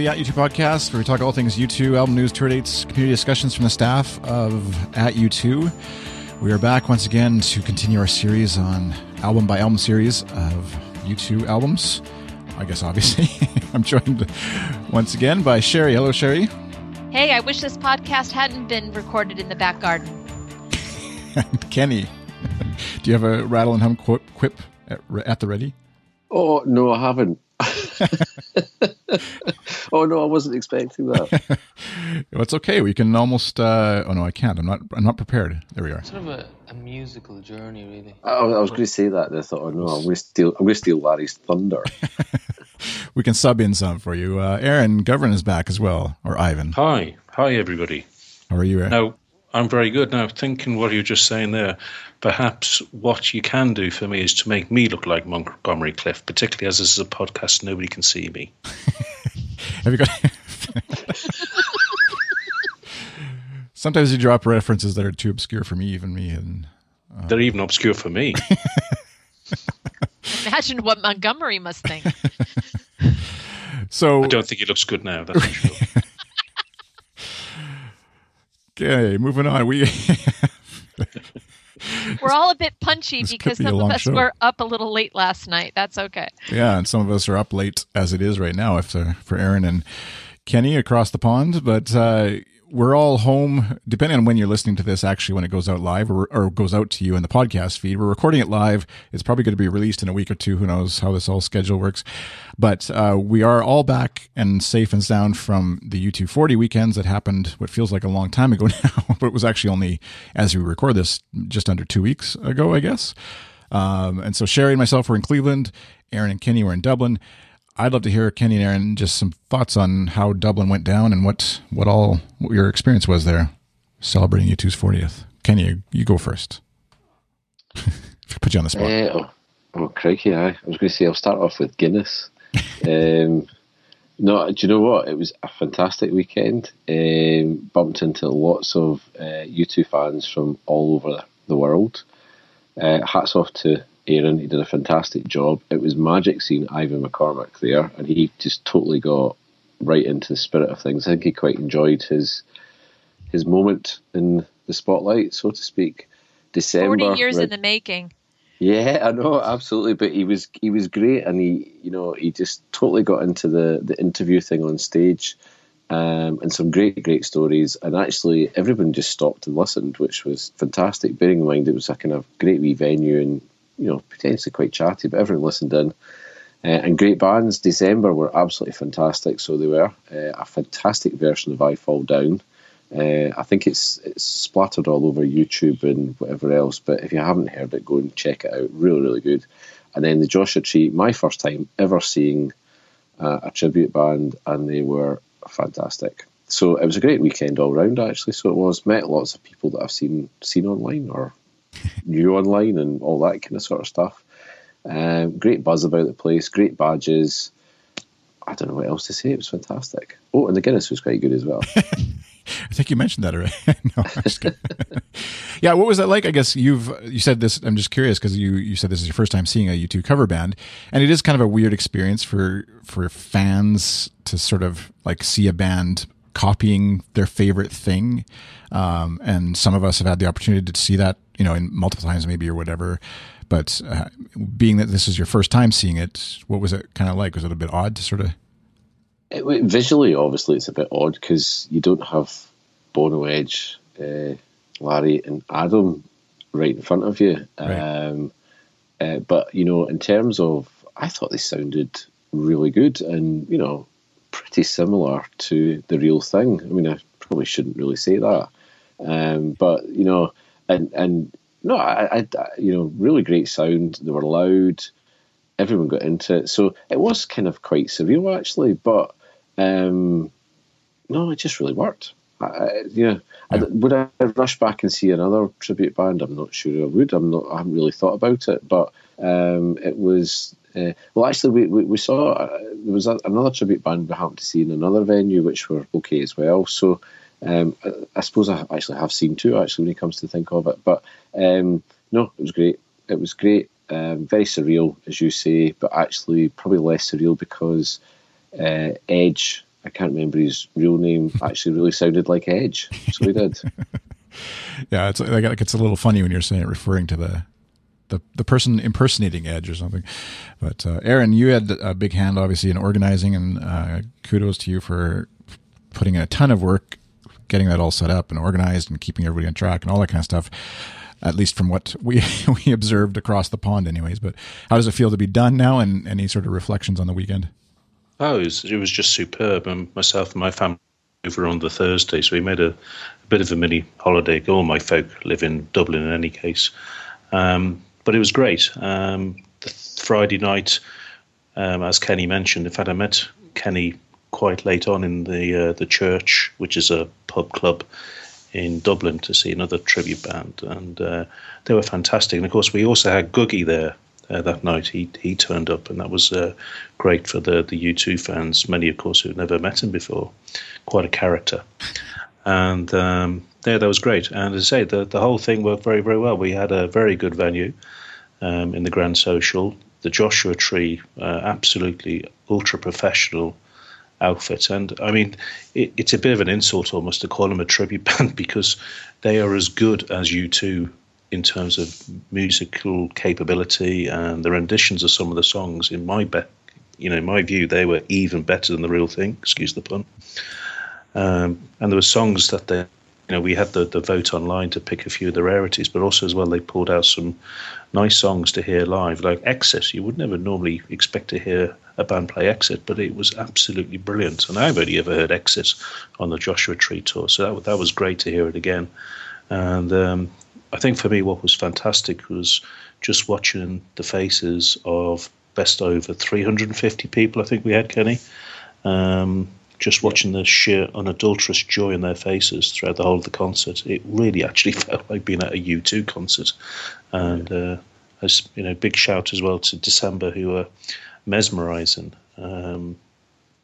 the At U2 podcast, where we talk all things U2, album news, tour dates, community discussions from the staff of At U2. We are back once again to continue our series on album by album series of U2 albums. I guess obviously I'm joined once again by Sherry. Hello, Sherry. Hey, I wish this podcast hadn't been recorded in the back garden. Kenny, do you have a rattle and hum quip, quip at, at the ready? Oh no, I haven't. oh no, I wasn't expecting that. well, it's okay. We can almost. Uh, oh no, I can't. I'm not. I'm not prepared. There we are. Sort of a, a musical journey, really. I, I was going to say that. And I thought, oh no, I'm going to steal. I'm going to steal Larry's thunder. we can sub in some for you. Uh, Aaron Govern is back as well, or Ivan. Hi, hi everybody. How are you, Aaron? Now, I'm very good. Now, thinking what you're just saying there, perhaps what you can do for me is to make me look like Montgomery Clift, particularly as this is a podcast, nobody can see me. Have you got? Sometimes you drop references that are too obscure for me, even me, and uh... they're even obscure for me. Imagine what Montgomery must think. so I don't think he looks good now. That's for sure. Okay, moving on. We we're all a bit punchy this because be some of us show. were up a little late last night. That's okay. Yeah, and some of us are up late as it is right now. If uh, for Aaron and Kenny across the pond, but uh, we're all home, depending on when you're listening to this, actually, when it goes out live or, or, goes out to you in the podcast feed. We're recording it live. It's probably going to be released in a week or two. Who knows how this all schedule works. But uh, we are all back and safe and sound from the U240 weekends that happened what feels like a long time ago now, but it was actually only, as we record this, just under two weeks ago, I guess. Um, and so Sherry and myself were in Cleveland. Aaron and Kenny were in Dublin. I'd love to hear Kenny and Aaron just some thoughts on how Dublin went down and what what all what your experience was there celebrating U2's 40th. Kenny, you, you go first. Put you on the spot. Uh, oh, oh, crikey! I, I was going to say I'll start off with Guinness. um, no, do you know what? It was a fantastic weekend. Um, bumped into lots of uh, U2 fans from all over the world. Uh, hats off to Aaron. He did a fantastic job. It was magic seeing Ivan McCormick there, and he just totally got right into the spirit of things. I think he quite enjoyed his his moment in the spotlight, so to speak. December, forty years in the making. Yeah, I know, absolutely. But he was he was great, and he you know he just totally got into the the interview thing on stage. Um, and some great, great stories. And actually, everyone just stopped and listened, which was fantastic. Bearing in mind it was a kind of great wee venue, and you know, potentially quite chatty, but everyone listened in. Uh, and great bands. December were absolutely fantastic, so they were. Uh, a fantastic version of I Fall Down. Uh, I think it's it's splattered all over YouTube and whatever else, but if you haven't heard it, go and check it out. Really, really good. And then the Joshua Tree, my first time ever seeing a tribute band, and they were fantastic. So it was a great weekend all round, actually. So it was met lots of people that I've seen seen online or new online and all that kind of sort of stuff. Um, great buzz about the place, great badges. I don't know what else to say. It was fantastic. Oh, and the Guinness was quite good as well. I think you mentioned that already. no, yeah, what was that like? I guess you've you said this. I'm just curious because you you said this is your first time seeing a U2 cover band, and it is kind of a weird experience for for fans to sort of like see a band copying their favorite thing. Um, and some of us have had the opportunity to see that, you know, in multiple times maybe or whatever. But uh, being that this is your first time seeing it, what was it kind of like? Was it a bit odd to sort of? It, visually, obviously, it's a bit odd because you don't have Bono Edge, uh, Larry, and Adam right in front of you. Right. Um, uh, but you know, in terms of, I thought they sounded really good, and you know, pretty similar to the real thing. I mean, I probably shouldn't really say that, um, but you know, and and no, I, I, you know, really great sound. They were loud. Everyone got into it, so it was kind of quite surreal actually. But um, no, it just really worked. I, you know, yeah. I, would I rush back and see another tribute band? I'm not sure I would. I'm not. I haven't really thought about it, but um, it was uh, well, actually, we, we, we saw uh, there was a, another tribute band we happened to see in another venue, which were okay as well. So um, I, I, suppose I actually have seen two actually when it comes to think of it. But um, no, it was great. It was great. Um, very surreal, as you say, but actually probably less surreal because uh, Edge. I can't remember his real name. Actually, really sounded like Edge, so he did. yeah, it's like it's a little funny when you're saying it, referring to the the the person impersonating Edge or something. But uh, Aaron, you had a big hand, obviously, in organizing, and uh, kudos to you for putting in a ton of work, getting that all set up and organized, and keeping everybody on track and all that kind of stuff. At least from what we we observed across the pond, anyways. But how does it feel to be done now? And any sort of reflections on the weekend? Oh, it was, it was just superb. And myself and my family over on the Thursday, so we made a, a bit of a mini holiday. All my folk live in Dublin in any case. Um, but it was great. Um, the Friday night, um, as Kenny mentioned, in fact, I met Kenny quite late on in the uh, the church, which is a pub club in Dublin, to see another tribute band, and uh, they were fantastic. And of course, we also had Guggi there uh, that night. He he turned up, and that was uh, great for the the U2 fans. Many, of course, who'd never met him before. Quite a character, and um, yeah, that was great. And as I say, the, the whole thing worked very, very well. We had a very good venue um, in the Grand Social. The Joshua Tree, uh, absolutely ultra professional outfit. And I mean, it, it's a bit of an insult almost to call them a tribute band because they are as good as U2 in terms of musical capability and the renditions of some of the songs. In my bet, you know, my view, they were even better than the real thing. Excuse the pun. Um, and there were songs that they you know, we had the, the vote online to pick a few of the rarities, but also as well they pulled out some nice songs to hear live, like Exit. You would never normally expect to hear a band play Exit, but it was absolutely brilliant. And I've only ever heard Exit on the Joshua Tree tour, so that that was great to hear it again. And um, I think for me, what was fantastic was just watching the faces of best over 350 people. I think we had Kenny. Um, just watching the sheer unadulterous joy in their faces throughout the whole of the concert, it really actually felt like being at a U2 concert. And uh, as you know, big shout as well to December, who were mesmerising. Um,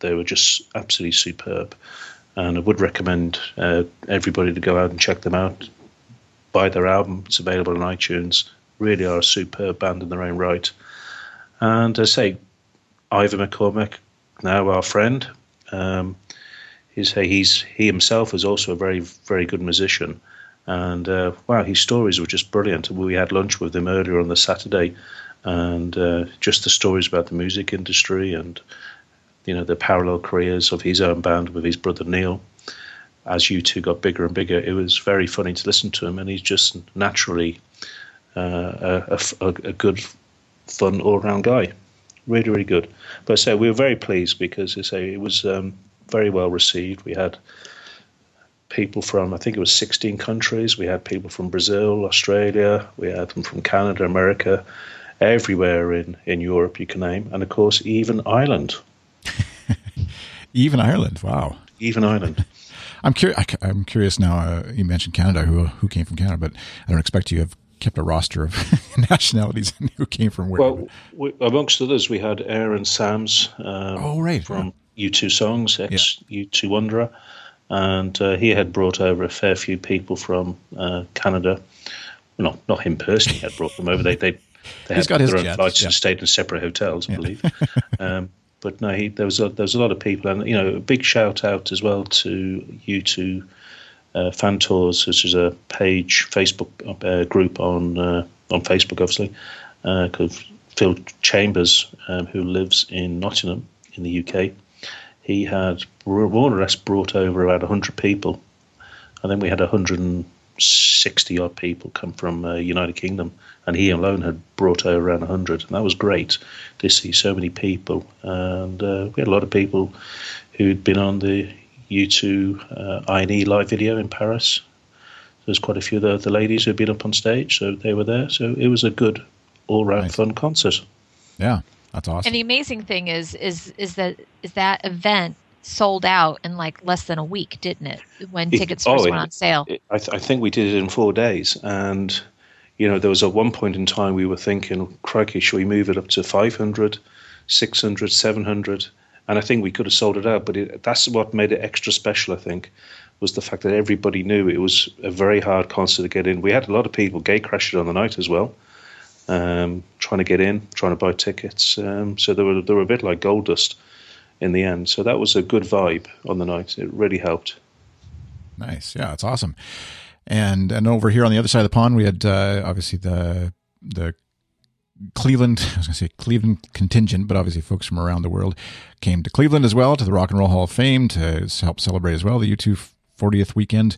they were just absolutely superb, and I would recommend uh, everybody to go out and check them out. Buy their album; it's available on iTunes. Really are a superb band in their own right. And I say, Ivan McCormick, now our friend, um, he's he's he himself is also a very very good musician, and uh, wow, his stories were just brilliant. We had lunch with him earlier on the Saturday, and uh, just the stories about the music industry and you know the parallel careers of his own band with his brother Neil. As U2 got bigger and bigger, it was very funny to listen to him, and he's just naturally uh, a, a, a good, fun all round guy really, really good. But I say we were very pleased because I say it was um, very well received. We had people from I think it was 16 countries. We had people from Brazil, Australia. We had them from Canada, America, everywhere in in Europe you can name, and of course even Ireland. even Ireland, wow. Even Ireland. I'm curious. I'm curious now. Uh, you mentioned Canada. Who who came from Canada? But I don't expect you have kept a roster of nationalities and who came from where. Well, we, amongst others, we had Aaron Sams. Um, oh, right. From U2 Songs, ex yeah. U2 Wanderer. And uh, he had brought over a fair few people from uh, Canada. Well, not not him personally had brought them over. They they, they had got their own jet, flights yeah. and stayed in separate hotels, I yeah. believe. um, but no, he, there was a, there was a lot of people, and you know, a big shout out as well to U2 uh, Fan Tours, which is a page Facebook uh, group on uh, on Facebook, obviously. Uh, Phil Chambers, um, who lives in Nottingham in the UK, he had more or less brought over about 100 people. and then we had 160 odd people come from uh, United Kingdom, and he alone had brought over around 100, and that was great to see so many people. And uh, we had a lot of people who'd been on the U2 uh, INE live video in Paris. There's quite a few of the, the ladies who'd been up on stage, so they were there. So it was a good, all round nice. fun concert. Yeah, that's awesome. And the amazing thing is, is, is that is that event sold out in like less than a week, didn't it? When it, tickets first oh, went it, on sale. It, I, th- I think we did it in four days, and you know there was at one point in time we were thinking, crikey, should we move it up to 500, 600, 700? and I think we could have sold it out. But it, that's what made it extra special. I think was the fact that everybody knew it was a very hard concert to get in. We had a lot of people gate crashing on the night as well, um, trying to get in, trying to buy tickets. Um, so they were they were a bit like gold dust. In the end. So that was a good vibe on the night. It really helped. Nice. Yeah, it's awesome. And and over here on the other side of the pond, we had uh, obviously the the Cleveland, I was going to say Cleveland contingent, but obviously folks from around the world came to Cleveland as well to the Rock and Roll Hall of Fame to help celebrate as well the U2 40th weekend.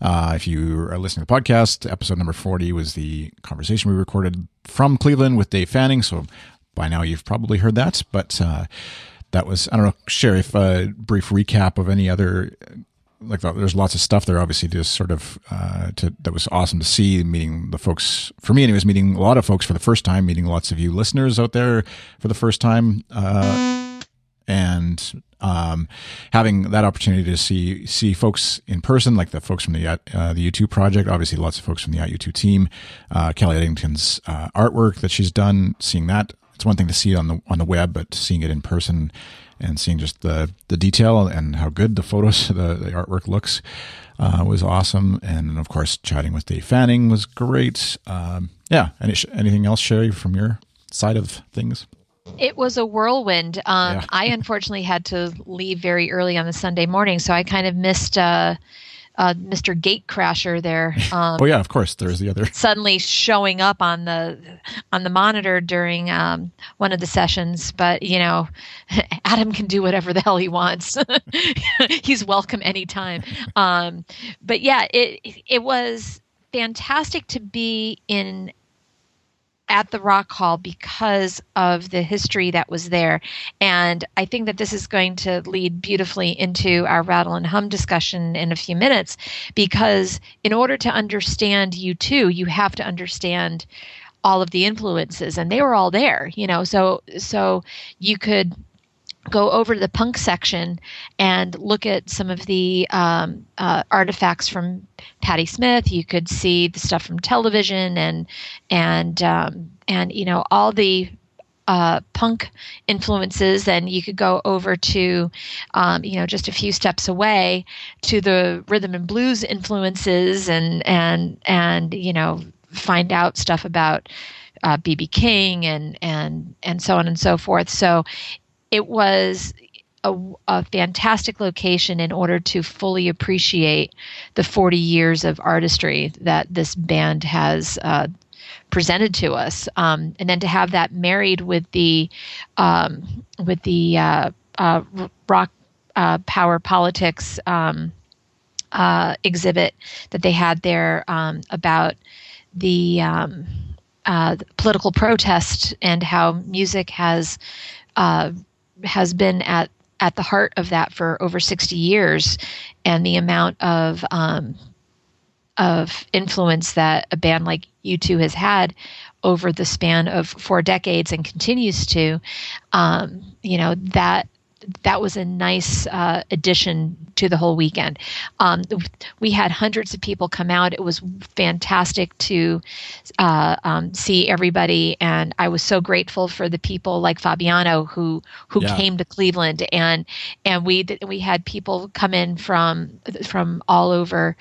Uh, if you are listening to the podcast, episode number 40 was the conversation we recorded from Cleveland with Dave Fanning. So by now you've probably heard that, but uh, that was, I don't know, Sheriff, a brief recap of any other like there's lots of stuff there obviously just sort of uh, to, that was awesome to see meeting the folks for me anyways meeting a lot of folks for the first time meeting lots of you listeners out there for the first time uh, and um, having that opportunity to see see folks in person like the folks from the uh, the U2 project obviously lots of folks from the U2 team uh, Kelly Eddington's uh, artwork that she's done seeing that it's one thing to see it on the on the web but seeing it in person and seeing just the the detail and how good the photos, the, the artwork looks, uh, was awesome. And of course, chatting with Dave Fanning was great. Um, yeah. Any, anything else, Sherry, from your side of things? It was a whirlwind. Um, yeah. I unfortunately had to leave very early on the Sunday morning, so I kind of missed. Uh, uh, Mr. Gatecrasher there. Um, oh yeah, of course. There's the other suddenly showing up on the on the monitor during um, one of the sessions. But you know, Adam can do whatever the hell he wants. He's welcome anytime. Um, but yeah, it it was fantastic to be in at the Rock Hall because of the history that was there. And I think that this is going to lead beautifully into our rattle and hum discussion in a few minutes because in order to understand U2, you have to understand all of the influences and they were all there, you know. So so you could go over to the punk section and look at some of the um, uh, artifacts from Patti Smith. You could see the stuff from television and and um, and you know all the uh, punk influences, and you could go over to, um, you know, just a few steps away to the rhythm and blues influences, and and and you know, find out stuff about BB uh, King and and and so on and so forth. So it was a, a, fantastic location in order to fully appreciate the 40 years of artistry that this band has uh, presented to us, um, and then to have that married with the um, with the uh, uh, rock uh, power politics um, uh, exhibit that they had there um, about the, um, uh, the political protest and how music has has been at at the heart of that for over 60 years and the amount of um, of influence that a band like U2 has had over the span of four decades and continues to um, you know that that was a nice uh, addition to the whole weekend. Um, we had hundreds of people come out. It was fantastic to uh, um, see everybody, and I was so grateful for the people like Fabiano who who yeah. came to Cleveland, and and we we had people come in from from all over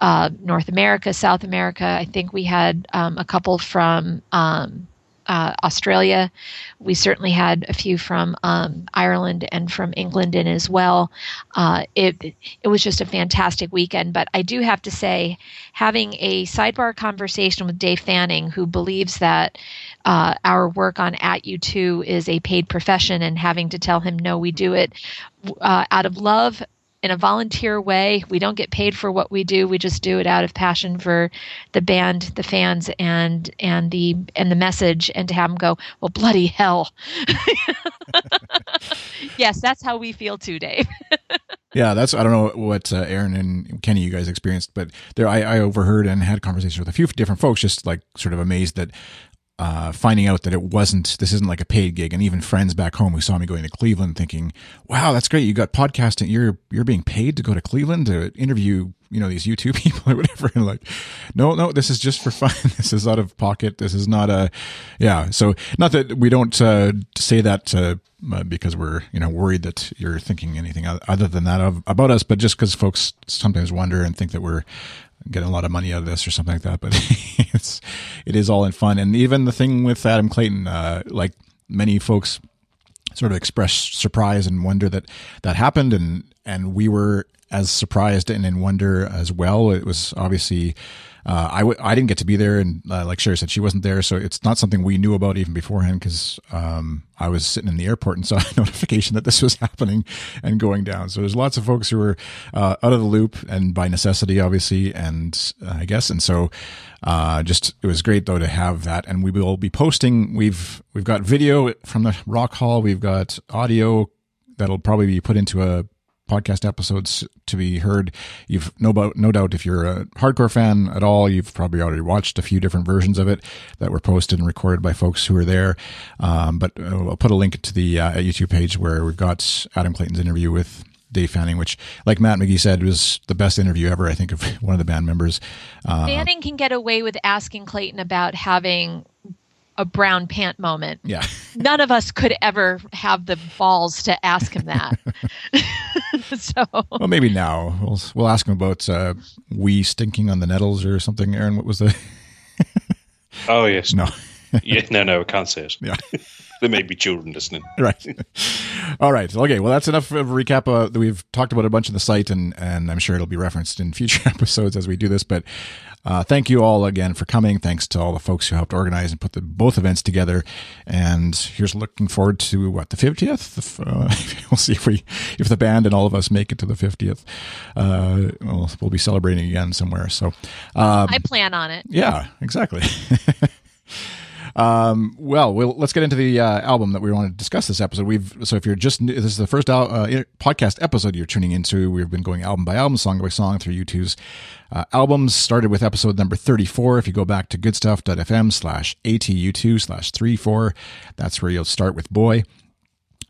uh, North America, South America. I think we had um, a couple from. Um, uh, Australia. We certainly had a few from um, Ireland and from England in as well. Uh, it it was just a fantastic weekend. But I do have to say, having a sidebar conversation with Dave Fanning, who believes that uh, our work on at U2 is a paid profession, and having to tell him no, we do it uh, out of love in a volunteer way. We don't get paid for what we do. We just do it out of passion for the band, the fans, and and the and the message. And to have them go, well, bloody hell. yes, that's how we feel too, Dave. yeah, that's I don't know what uh, Aaron and Kenny you guys experienced, but there I, I overheard and had conversations with a few different folks, just like sort of amazed that uh, finding out that it wasn't this isn't like a paid gig. And even friends back home who saw me going to cleveland thinking wow that's great. You got podcasting. You're you're being paid to go to cleveland to interview you know these U2 people or whatever. And like no no this is just for fun. This is out of pocket. This is not a yeah. So not that we don't uh, say that uh, because we're you know worried that you're thinking anything other than that of, about us but just because folks sometimes wonder and think that we're getting a lot of money out of this or something like that. But it's it is all in fun, and even the thing with Adam Clayton, uh, like many folks sort of expressed surprise and wonder that that happened, and and we were as surprised and in wonder as well. It was obviously uh, I w- I didn't get to be there, and uh, like Sherry said, she wasn't there, so it's not something we knew about even beforehand because um, I was sitting in the airport and saw a notification that this was happening and going down. So there's lots of folks who were uh, out of the loop, and by necessity, obviously, and uh, I guess, and so uh, just it was great though to have that, and we will be posting. We've we've got video from the Rock Hall, we've got audio that'll probably be put into a podcast episodes to be heard. You've no, no doubt if you're a hardcore fan at all, you've probably already watched a few different versions of it that were posted and recorded by folks who were there. Um, but uh, I'll put a link to the uh, YouTube page where we've got Adam Clayton's interview with Dave Fanning, which, like Matt McGee said, was the best interview ever, I think, of one of the band members. Uh, Fanning can get away with asking Clayton about having a brown pant moment. Yeah. None of us could ever have the balls to ask him that. so well, maybe now we'll we'll ask him about uh, we stinking on the nettles or something. Aaron, what was the? oh yes. No. yeah. No. No. I can't say it. Yeah. there may be children listening. Right. All right. Okay. Well, that's enough of a recap. Uh, we've talked about a bunch of the site, and and I'm sure it'll be referenced in future episodes as we do this. But uh, thank you all again for coming. Thanks to all the folks who helped organize and put the both events together. And here's looking forward to what the 50th. Uh, we'll see if we if the band and all of us make it to the 50th. Uh, we'll, we'll be celebrating again somewhere. So um, I plan on it. Yeah, exactly. Um, well, well, let's get into the uh, album that we want to discuss this episode. We've so if you're just this is the first uh, podcast episode you're tuning into. We've been going album by album, song by song through U2's uh, albums. Started with episode number 34. If you go back to goodstuff.fm slash atu2 slash 34, that's where you'll start with Boy.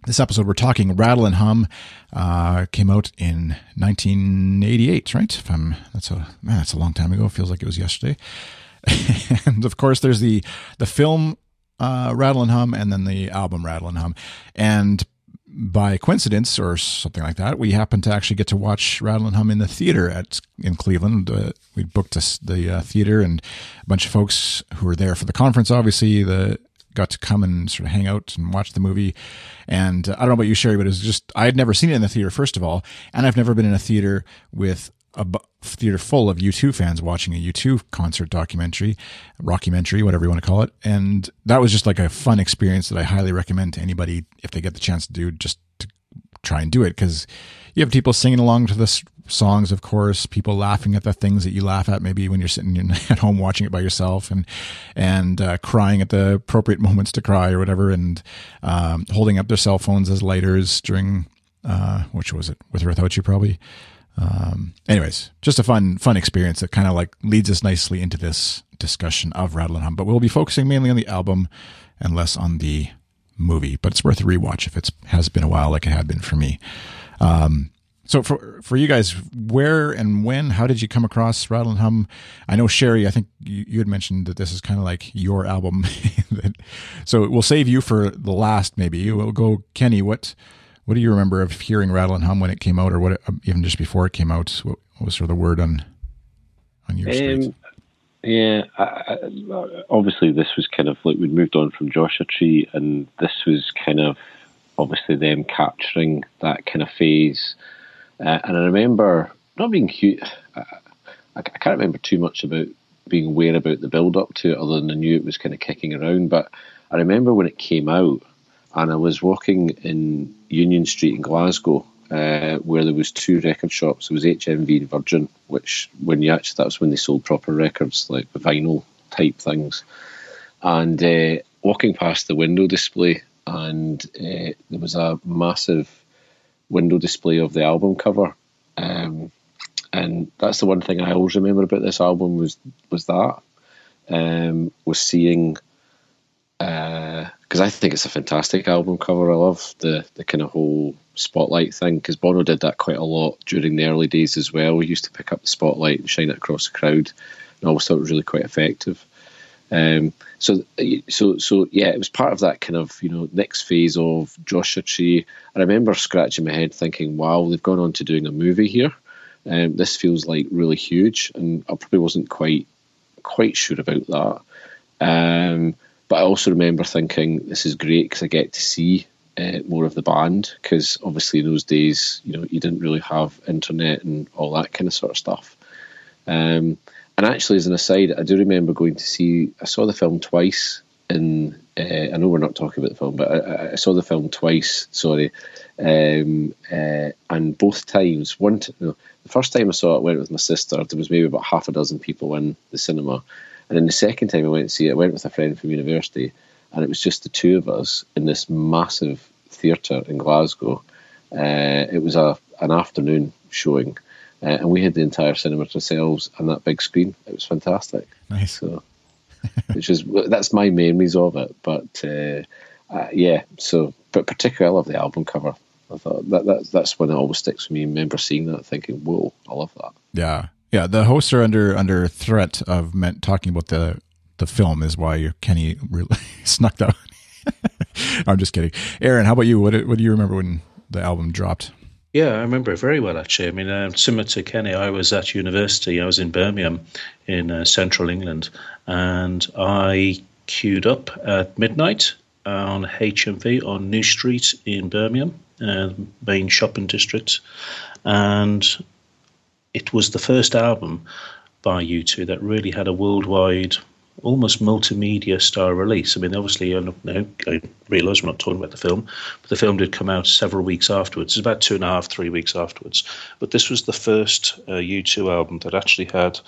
This episode, we're talking Rattle and Hum, uh, came out in 1988, right? If I'm, that's a, man, that's a long time ago. It feels like it was yesterday. and of course, there's the the film uh, Rattle and Hum, and then the album Rattle and Hum. And by coincidence or something like that, we happened to actually get to watch Rattle and Hum in the theater at in Cleveland. Uh, we booked the uh, theater, and a bunch of folks who were there for the conference. Obviously, the got to come and sort of hang out and watch the movie. And uh, I don't know about you, Sherry, but it was just I had never seen it in the theater first of all, and I've never been in a theater with a theater full of U2 fans watching a U2 concert documentary, rockumentary, whatever you want to call it. And that was just like a fun experience that I highly recommend to anybody if they get the chance to do just to try and do it because you have people singing along to the songs, of course, people laughing at the things that you laugh at maybe when you're sitting at home watching it by yourself and, and, uh, crying at the appropriate moments to cry or whatever and, um, holding up their cell phones as lighters during, uh, which was it with or without you probably. Um, anyways, just a fun, fun experience that kind of like leads us nicely into this discussion of Rattle and Hum. But we'll be focusing mainly on the album and less on the movie. But it's worth a rewatch if it has been a while, like it had been for me. Um, so for for you guys, where and when, how did you come across Rattle and Hum? I know Sherry, I think you, you had mentioned that this is kind of like your album. so we'll save you for the last. Maybe we'll go Kenny. What what do you remember of hearing Rattle and Hum when it came out, or what um, even just before it came out? What, what was sort of the word on on your um, Yeah, I, I, obviously this was kind of like we'd moved on from Joshua Tree, and this was kind of obviously them capturing that kind of phase. Uh, and I remember not being huge. I, I can't remember too much about being aware about the build up to it, other than I knew it was kind of kicking around. But I remember when it came out and I was walking in Union Street in Glasgow, uh, where there was two record shops. There was HMV and Virgin, which when you actually that was when they sold proper records, like vinyl type things. And uh, walking past the window display, and uh, there was a massive window display of the album cover. Um, and that's the one thing I always remember about this album was was that um, was seeing because I think it's a fantastic album cover. I love the the kind of whole spotlight thing because Bono did that quite a lot during the early days as well. We used to pick up the spotlight and shine it across the crowd, and I always thought it was really quite effective. Um, so, so, so, yeah, it was part of that kind of you know next phase of Joshua Tree. I remember scratching my head thinking, "Wow, they've gone on to doing a movie here. Um, this feels like really huge," and I probably wasn't quite quite sure about that. Um, but I also remember thinking, this is great because I get to see uh, more of the band because obviously in those days, you know, you didn't really have internet and all that kind of sort of stuff. Um, and actually, as an aside, I do remember going to see. I saw the film twice. In uh, I know we're not talking about the film, but I, I saw the film twice. Sorry, um, uh, and both times, one t- no, the first time I saw it, I went with my sister. There was maybe about half a dozen people in the cinema, and then the second time I went to see it, I went with a friend from university, and it was just the two of us in this massive theatre in Glasgow. Uh, it was a an afternoon showing, uh, and we had the entire cinema to ourselves and that big screen. It was fantastic. Nice. So, which is that's my memories of it. But uh, uh, yeah, so but particularly I love the album cover. I thought that, that that's when it always sticks with me. I remember seeing that, thinking, "Whoa, I love that." Yeah, yeah. The hosts are under under threat of meant talking about the the film is why Kenny really snuck out. I'm just kidding. Aaron, how about you? What what do you remember when the album dropped? Yeah, I remember it very well, actually. I mean, uh, similar to Kenny, I was at university. I was in Birmingham in uh, central England, and I queued up at midnight on HMV on New Street in Birmingham, uh, main shopping district. And it was the first album by U2 that really had a worldwide almost multimedia style release. I mean, obviously, I, know, I realise we're not talking about the film, but the film did come out several weeks afterwards. It's about two and a half, three weeks afterwards. But this was the first uh, U2 album that actually had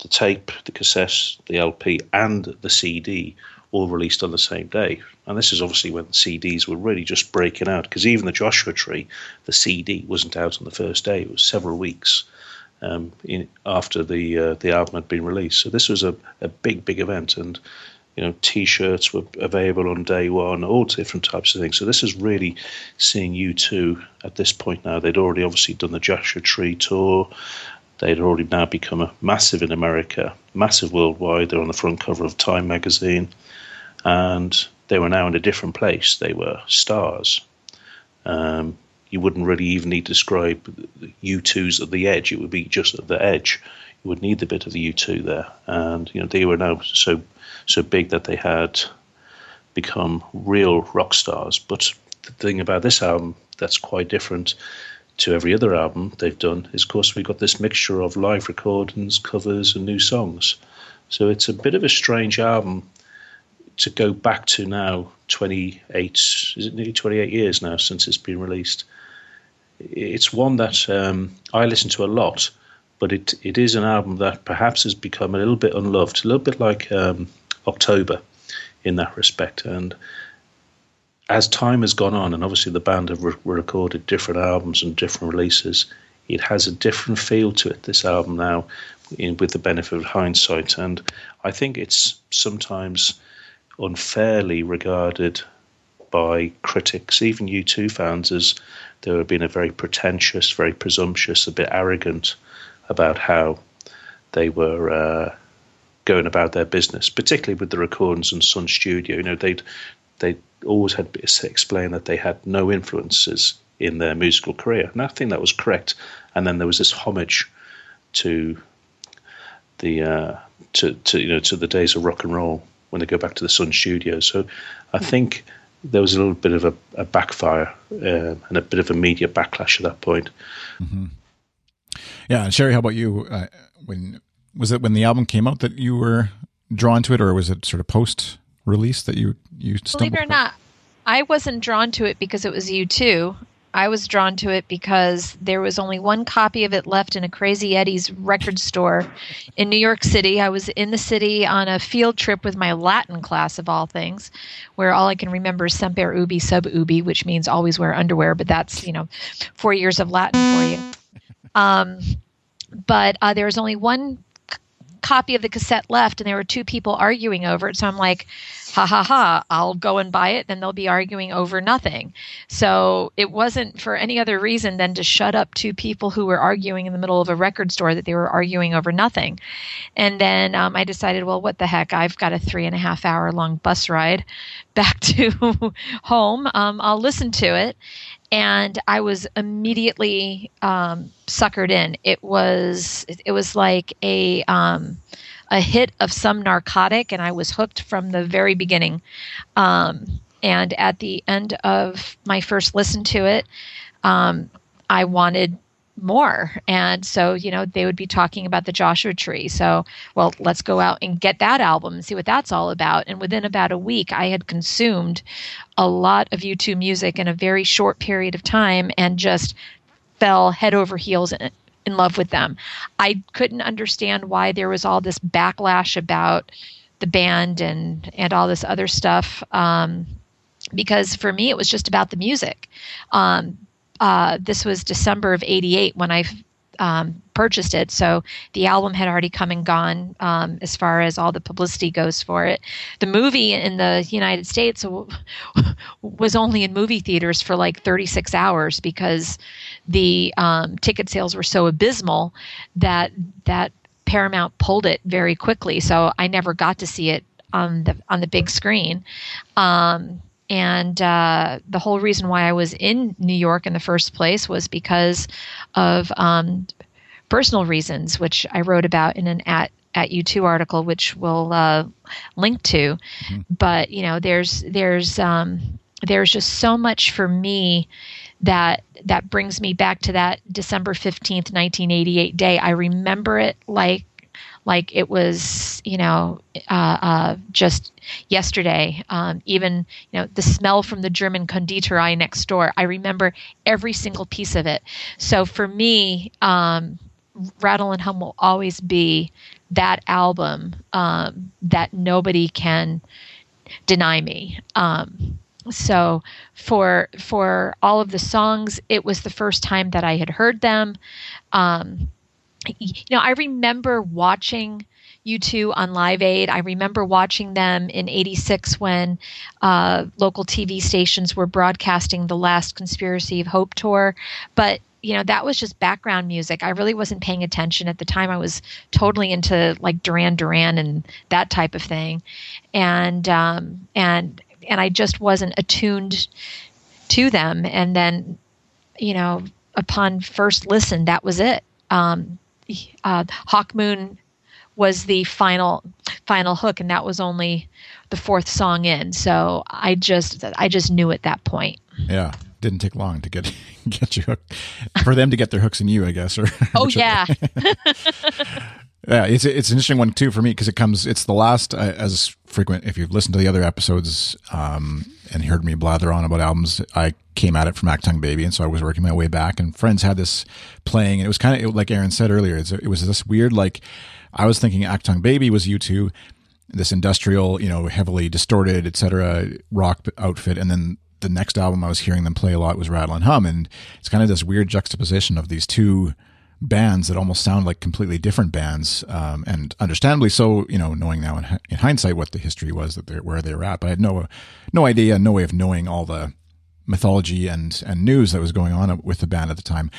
the tape, the cassette, the LP, and the CD all released on the same day. And this is obviously when CDs were really just breaking out because even the Joshua Tree, the CD wasn't out on the first day. It was several weeks um, in, after the uh, the album had been released. So this was a, a big, big event. And you know, T-shirts were available on day one, all different types of things. So this is really seeing U2 at this point now. They'd already obviously done the Joshua Tree tour. They'd already now become a massive in America, massive worldwide. They're on the front cover of Time magazine and they were now in a different place. They were stars. Um, you wouldn't really even need to describe U2s at the edge. It would be just at the edge. You would need the bit of the U2 there, and you know they were now so so big that they had become real rock stars. But the thing about this album that's quite different to every other album they've done is, of course, we've got this mixture of live recordings, covers, and new songs. So it's a bit of a strange album to go back to now 28 is it nearly 28 years now since it's been released it's one that um, I listen to a lot but it it is an album that perhaps has become a little bit unloved a little bit like um, October in that respect. And as time has gone on and obviously the band have re- recorded different albums and different releases it has a different feel to it this album now in, with the benefit of hindsight. And I think it's sometimes unfairly regarded by critics, even U2 fans, as they were being a very pretentious, very presumptuous, a bit arrogant about how they were uh, going about their business, particularly with the recordings and Sun Studio. You know, they'd they always had explained that they had no influences in their musical career, and I think that was correct. And then there was this homage to the uh, to to you know to the days of rock and roll when they go back to the Sun Studios. So I hmm. think there was a little bit of a, a backfire uh, and a bit of a media backlash at that point. Mm-hmm. Yeah, Sherry, how about you? Uh, when was it when the album came out that you were drawn to it, or was it sort of post release that you you believe it or not? I wasn't drawn to it because it was U2. I was drawn to it because there was only one copy of it left in a Crazy Eddie's record store in New York City. I was in the city on a field trip with my Latin class, of all things, where all I can remember is semper ubi sub ubi, which means always wear underwear, but that's, you know, four years of Latin for you. Um, but uh, there was only one copy of the cassette left, and there were two people arguing over it. So I'm like, ha ha ha, I'll go and buy it. Then they'll be arguing over nothing. So it wasn't for any other reason than to shut up two people who were arguing in the middle of a record store that they were arguing over nothing. And then um, I decided, well, what the heck? I've got a three and a half hour long bus ride back to home. Um, I'll listen to it and I was immediately um, suckered in. It was it was like a um, a hit of some narcotic, and I was hooked from the very beginning. Um, and at the end of my first listen to it, um, I wanted more. And so, you know, they would be talking about the Joshua Tree. So, well, let's go out and get that album and see what that's all about. And within about a week, I had consumed a lot of U2 music in a very short period of time and just fell head over heels in, in love with them. I couldn't understand why there was all this backlash about the band and and all this other stuff. Um, because for me, it was just about the music. Um, uh, this was December of '88 when I um, purchased it. So the album had already come and gone um, as far as all the publicity goes for it. The movie in the United States was only in movie theaters for like 36 hours because the um, ticket sales were so abysmal that that Paramount pulled it very quickly. So I never got to see it on the on the big screen. Um, and uh, the whole reason why I was in New York in the first place was because of um, personal reasons, which I wrote about in an at at U2 article, which we'll uh, link to. Mm-hmm. But you know, there's there's um, there's just so much for me that that brings me back to that December fifteenth, nineteen eighty eight day. I remember it like like it was, you know, uh, uh, just yesterday. Um, even, you know, the smell from the German konditorei next door. I remember every single piece of it. So for me, um, Rattle and Hum will always be that album um, that nobody can deny me. Um, so for for all of the songs, it was the first time that I had heard them. Um, you know, I remember watching U2 on Live Aid. I remember watching them in 86 when uh, local TV stations were broadcasting the last Conspiracy of Hope tour. But, you know, that was just background music. I really wasn't paying attention at the time. I was totally into like Duran Duran and that type of thing. And, um, and, and I just wasn't attuned to them. And then, you know, upon first listen, that was it. Um, uh, Hawk Moon was the final final hook, and that was only the fourth song in. So I just I just knew at that point. Yeah, didn't take long to get get you hooked. For them to get their hooks in you, I guess. Or oh yeah. yeah, it's it's an interesting one too for me because it comes. It's the last uh, as frequent. If you've listened to the other episodes um, and heard me blather on about albums, I came at it from Achtung Baby, and so I was working my way back. And friends had this playing, and it was kind of like Aaron said earlier. it was this weird like I was thinking Achtung Baby was U2, this industrial, you know, heavily distorted, etc. rock outfit, and then the next album I was hearing them play a lot was Rattle and Hum, and it's kind of this weird juxtaposition of these two bands that almost sound like completely different bands, um, and understandably so. You know, knowing now in, in hindsight what the history was that they're where they were at, but I had no no idea, no way of knowing all the mythology and and news that was going on with the band at the time.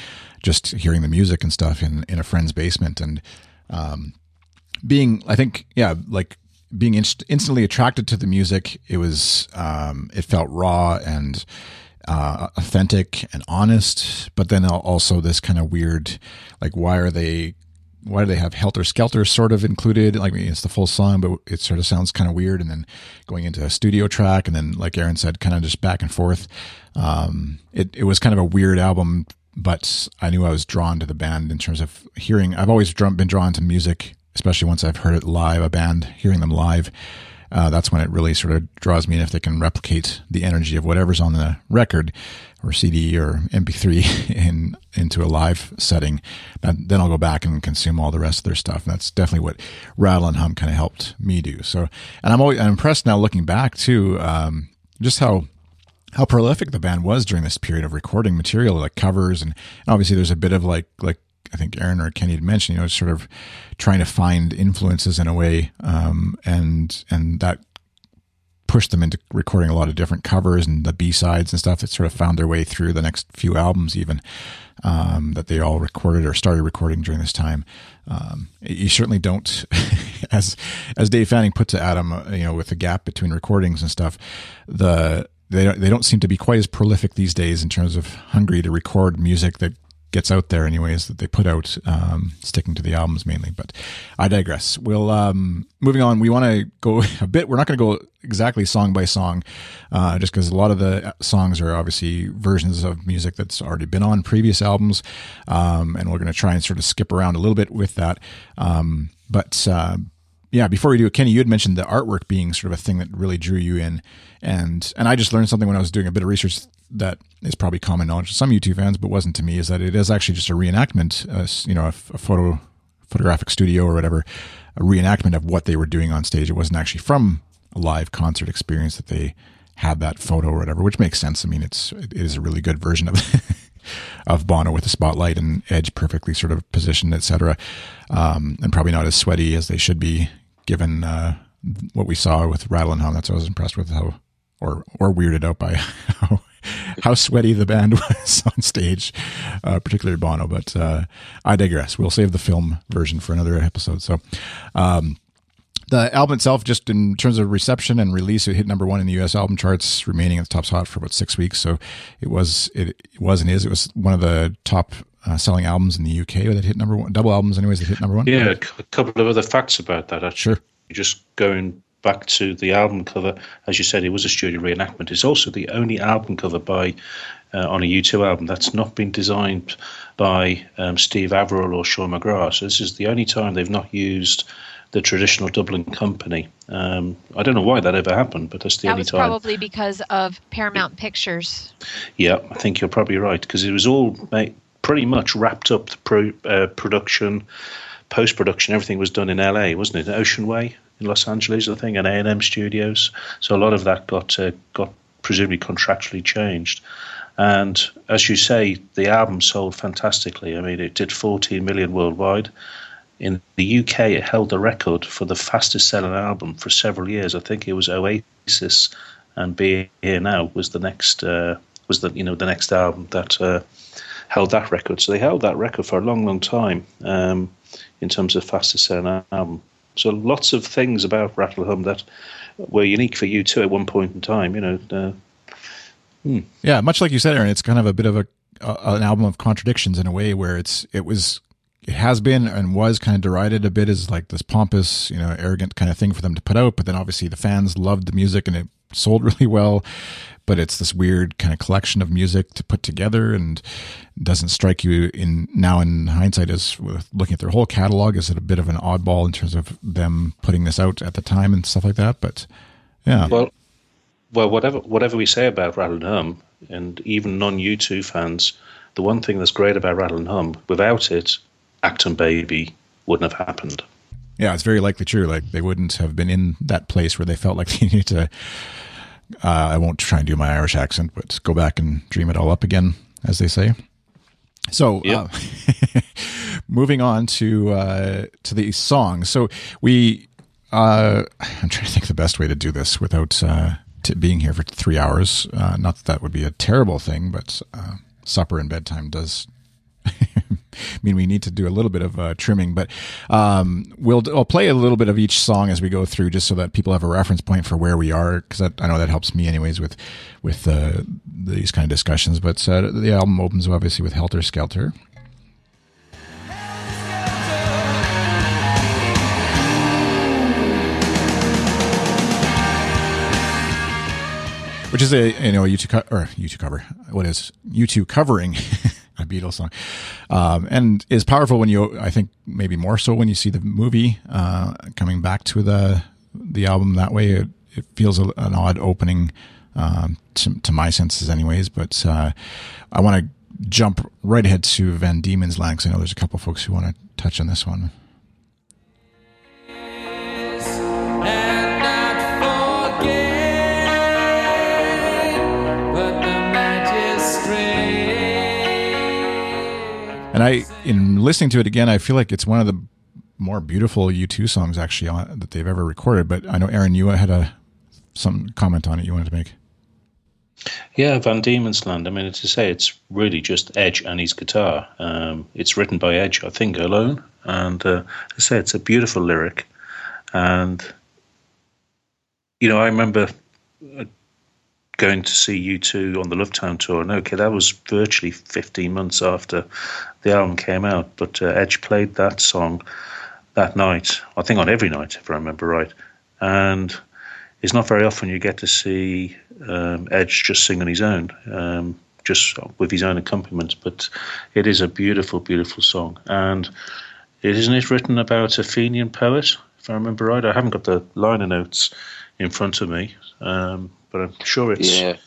Just hearing the music and stuff in in a friend's basement and um, being, I think, yeah, like being inst- instantly attracted to the music. It was um, it felt raw and uh, authentic and honest, but then also this kind of weird, like why are they why do they have Helter Skelter sort of included? Like it's the full song, but it sort of sounds kind of weird. And then going into a studio track, and then like Aaron said, kind of just back and forth. Um, it it was kind of a weird album, but I knew I was drawn to the band in terms of hearing. I've always been drawn to music, especially once I've heard it live, a band hearing them live uh, that's when it really sort of draws me in if they can replicate the energy of whatever's on the record or CD or MP3 in into a live setting. then I'll go back and consume all the rest of their stuff. And that's definitely what Rattle and Hum kind of helped me do. So, and I'm always I'm impressed now looking back too, um, just how how prolific the band was during this period of recording material, like covers, and, and obviously there's a bit of like like I think Aaron or Kenny had mentioned, you know, sort of trying to find influences in a way, um, and and that pushed them into recording a lot of different covers and the B sides and stuff that sort of found their way through the next few albums, even um, that they all recorded or started recording during this time. Um, you certainly don't, as as Dave Fanning put to Adam, uh, you know, with the gap between recordings and stuff, the they don't, they don't seem to be quite as prolific these days in terms of hungry to record music that gets out there anyways that they put out um, sticking to the albums mainly but i digress. We'll um, moving on we want to go a bit we're not going to go exactly song by song uh, just because a lot of the songs are obviously versions of music that's already been on previous albums um, and we're going to try and sort of skip around a little bit with that um, but uh, yeah, before we do it, Kenny, you had mentioned the artwork being sort of a thing that really drew you in, and and I just learned something when I was doing a bit of research that is probably common knowledge to some U2 fans, but wasn't to me. Is that it is actually just a reenactment, uh, you know, a, a, photo photographic studio or whatever, a reenactment of what they were doing on stage. It wasn't actually from a live concert experience that they had that photo or whatever, which makes sense. I mean, it's it is a really good version of of Bono with the spotlight and Edge perfectly sort of positioned, etc. Um, and probably not as sweaty as they should be given uh, what we saw with Rattle and Hum. That's what I was impressed with how, or or weirded out by how how sweaty the band was on stage, uh, particularly Bono. But uh, I digress. We'll save the film version for another episode. So. Um, the album itself, just in terms of reception and release, it hit number one in the U.S. album charts, remaining at the top spot for about six weeks. So it was, it, it was and is. It was one of the top uh, selling albums in the UK that hit number one, double albums, anyways, that hit number one. Yeah, a couple of other facts about that. Actually. Sure. Just going back to the album cover, as you said, it was a studio reenactment. It's also the only album cover by uh, on a U2 album that's not been designed by um, Steve Averill or Shaughn McGrath. So this is the only time they've not used the traditional Dublin company. Um, I don't know why that ever happened, but that's the that only was time. probably because of Paramount Pictures. Yeah, I think you're probably right because it was all made, pretty much wrapped up the pro, uh, production, post production. Everything was done in LA, wasn't it? Ocean Way in Los Angeles, I think, and A and M Studios. So a lot of that got uh, got presumably contractually changed. And as you say, the album sold fantastically. I mean, it did 14 million worldwide. In the UK, it held the record for the fastest selling album for several years. I think it was Oasis, and Be Here Now was the next uh, was the you know the next album that uh, held that record. So they held that record for a long, long time um, in terms of fastest selling album. So lots of things about Rattle Hum that were unique for U2 at one point in time. You know. Uh, hmm. Yeah, much like you said, Aaron, it's kind of a bit of a, a an album of contradictions in a way where it's it was it has been and was kind of derided a bit as like this pompous, you know, arrogant kind of thing for them to put out. But then obviously the fans loved the music and it sold really well. But it's this weird kind of collection of music to put together and doesn't strike you in now in hindsight as with looking at their whole catalog is it a bit of an oddball in terms of them putting this out at the time and stuff like that. But yeah. Well, well, whatever whatever we say about Rattle and Hum, and even non U2 fans, the one thing that's great about Rattle and Hum, without it, Achtung Baby wouldn't have happened. Yeah, it's very likely true. Like they wouldn't have been in that place where they felt like they needed to. Uh, I won't try and do my Irish accent, but go back and dream it all up again, as they say. So, Yep. uh, moving on to uh, to the song. So we, uh, I'm trying to think the best way to do this without uh, t- being here for three hours. Uh, not that that would be a terrible thing, but uh, supper and bedtime does mean we need to do a little bit of uh, trimming. But um, we'll I'll play a little bit of each song as we go through, just so that people have a reference point for where we are, because I know that helps me anyways with with uh, these kind of discussions. But uh, the album opens obviously with Helter Skelter. Which is a you know U2 co- or U2 cover. What is U2 covering a Beatles song, um, and is powerful when you I think maybe more so when you see the movie uh, coming back to the the album that way. It, it feels a, an odd opening um, to, to my senses, anyways. But uh, I want to jump right ahead to Van Diemen's Land because I know there's a couple folks who want to touch on this one. And I, in listening to it again, I feel like it's one of the more beautiful U2 songs actually on, that they've ever recorded. But I know Aaron, you had a some comment on it you wanted to make. Yeah, Van Diemen's Land. I mean, to say it's really just Edge and his guitar. Um, it's written by Edge, I think, alone. And uh, I say it's a beautiful lyric. And, you know, I remember going to see U2 on the Lovetown tour. No, okay, that was virtually 15 months after the album came out. But uh, Edge played that song that night. I think on every night, if I remember right. And it's not very often you get to see um, Edge just sing on his own, um, just with his own accompaniment. But it is a beautiful, beautiful song, and isn't it written about a Fenian poet, if I remember right. I haven't got the liner notes in front of me, um, but I'm sure it's Yeah,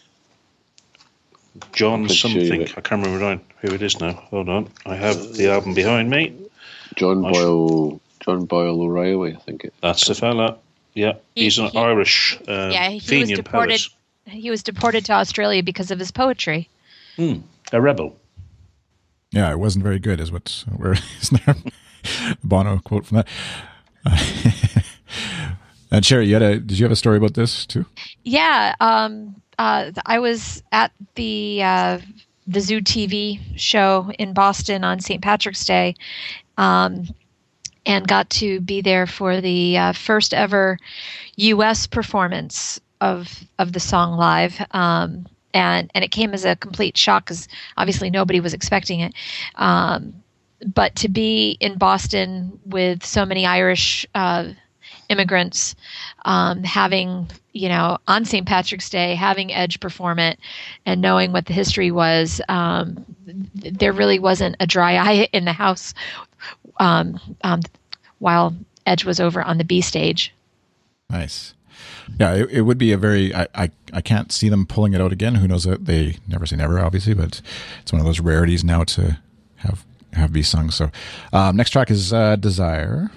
John could something. it. I can't remember who it is now. Hold on, I have the album behind me. John I sh- Boyle, John Boyle O'Reilly, I think it. That's the fella. Yeah, He- he's an he- Irish uh, yeah, he was deported. poet. He was deported to Australia because of his poetry. Hmm, a rebel. Yeah, it wasn't very good, is what where isn't there Bono quote from that? Uh, and Sherry, you had a did you have a story about this too? Yeah, um, uh, I was at the uh, the Zoo TV show in Boston on St. Patrick's Day, um, and got to be there for the uh, first ever U.S. performance of of the song live. Um, and and it came as a complete shock because obviously nobody was expecting it. Um, but to be in Boston with so many Irish uh, immigrants, um, having you know on St. Patrick's Day, having Edge perform it, and knowing what the history was, um, th- there really wasn't a dry eye in the house um, um, while Edge was over on the B stage. Nice. Yeah, it, it would be a very. I, I I can't see them pulling it out again. Who knows? That they never say never, obviously, but it's one of those rarities now to have have be sung. So, um, next track is uh, "Desire."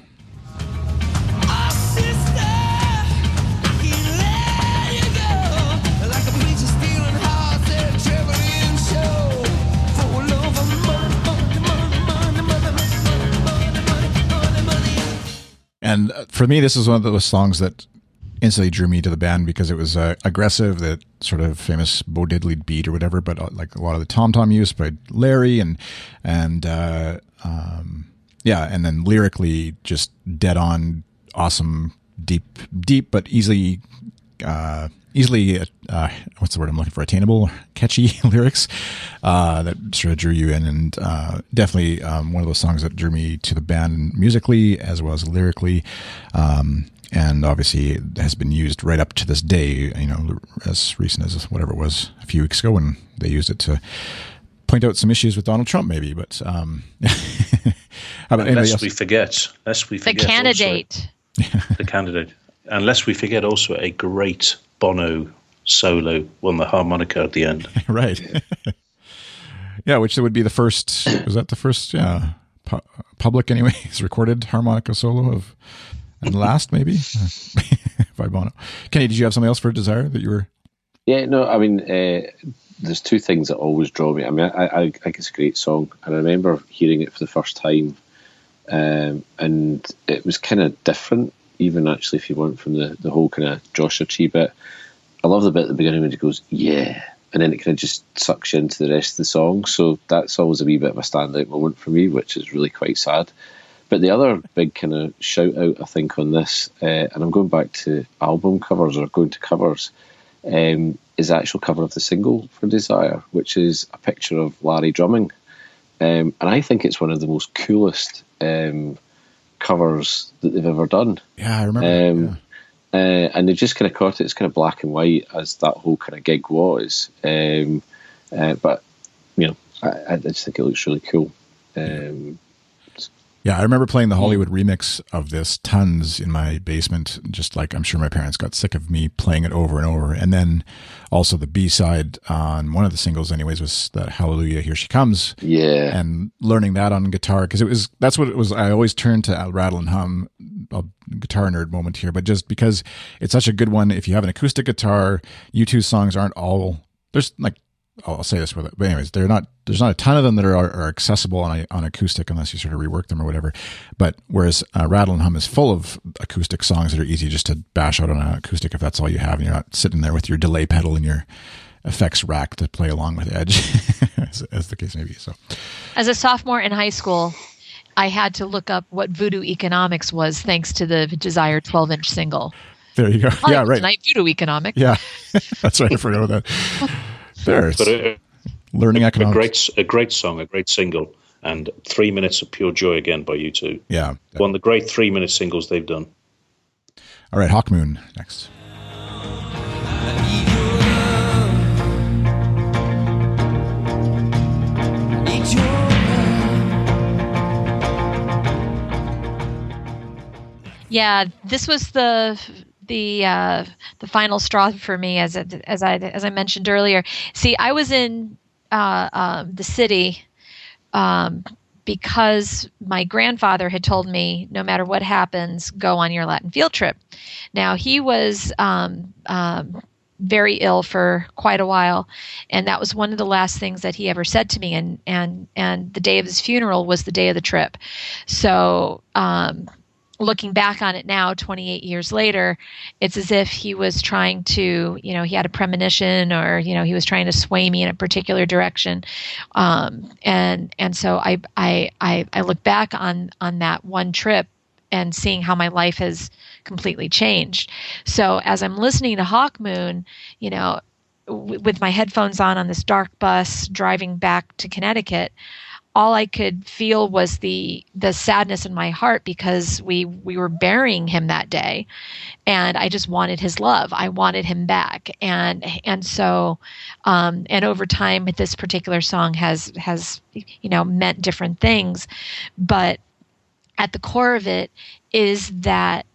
And for me, this is one of those songs that instantly drew me to the band because it was uh, aggressive, that sort of famous Bo Diddley beat or whatever, but uh, like a lot of the tom tom use by Larry and and uh, um, yeah, and then lyrically just dead on, awesome, deep, deep, but easily. Uh, easily, uh, what's the word I'm looking for? Attainable, catchy lyrics uh, that sort of drew you in, and uh, definitely um, one of those songs that drew me to the band musically as well as lyrically. Um, and obviously, it has been used right up to this day. You know, as recent as whatever it was a few weeks ago when they used it to point out some issues with Donald Trump, maybe. But um, how about anybody Lest else? we forget, lest we The forget also- candidate. the candidate, unless we forget also a great Bono solo on the harmonica at the end. right. yeah, which would be the first. Was that the first? Yeah, pu- public anyways recorded harmonica solo of, and last maybe by Bono. Kenny, did you have something else for Desire that you were? Yeah, no, I mean, uh, there's two things that always draw me. I mean, I, I, I think it's a great song, and I remember hearing it for the first time, um, and it was kind of different, even actually if you want from the, the whole kind of Joshua Tree bit. I love the bit at the beginning when he goes, yeah, and then it kind of just sucks you into the rest of the song. So that's always a wee bit of a standout moment for me, which is really quite sad. But the other big kind of shout out, I think, on this, uh, and I'm going back to album covers or going to covers, um, is the actual cover of the single for Desire, which is a picture of Larry drumming. Um, and I think it's one of the most coolest um, covers that they've ever done. Yeah, I remember. that, Um, yeah. Uh, and they just kind of caught it. It's kind of black and white as that whole kind of gig was. Um, uh, but you know, I, I just think it looks really cool. Um, Yeah, I remember playing the hmm. Hollywood remix of this tons in my basement. Just like I'm sure my parents got sick of me playing it over and over. And then also the B side on one of the singles, anyways, was that Hallelujah, Here She Comes. yeah, And learning that on guitar because it was that's what it was. I always turn to rattle and hum. A guitar nerd moment here, but just because it's such a good one. If you have an acoustic guitar, U2 songs aren't all there's like I'll say this with it, but anyways, they're not. There's not a ton of them that are, are accessible on a, on acoustic unless you sort of rework them or whatever. But whereas uh, Rattle and Hum is full of acoustic songs that are easy just to bash out on an acoustic if that's all you have, and you're not sitting there with your delay pedal and your effects rack to play along with Edge, as, as the case may be. So As a sophomore in high school, I had to look up what voodoo economics was thanks to the Desire 12 inch single. There you go. Yeah, right. Night Voodoo economic. Yeah, that's right. I forgot about that. There, it's But a, learning a economics. great, a great song, a great single, and three minutes of pure joy again by U2. yeah. One of the great three-minute singles they've done. All right, Hawkmoon next. Yeah, this was the the uh, the final straw for me, as as I as I mentioned earlier. See, I was in uh, um, the city um, because my grandfather had told me, no matter what happens, go on your Latin field trip. Now he was um, um, very ill for quite a while, and that was one of the last things that he ever said to me. And and and the day of his funeral was the day of the trip. So um, looking back on it now 28 years later it's as if he was trying to you know he had a premonition or you know he was trying to sway me in a particular direction. Um, and and so I, I i i look back on on that one trip and seeing how my life has completely changed. So as i'm listening to Hawkmoon you know w- with my headphones on on this dark bus driving back to connecticut all I could feel was the the sadness in my heart because we we were burying him that day, and I just wanted his love. I wanted him back, and and so, um, and over time, this particular song has has you know meant different things, but at the core of it is that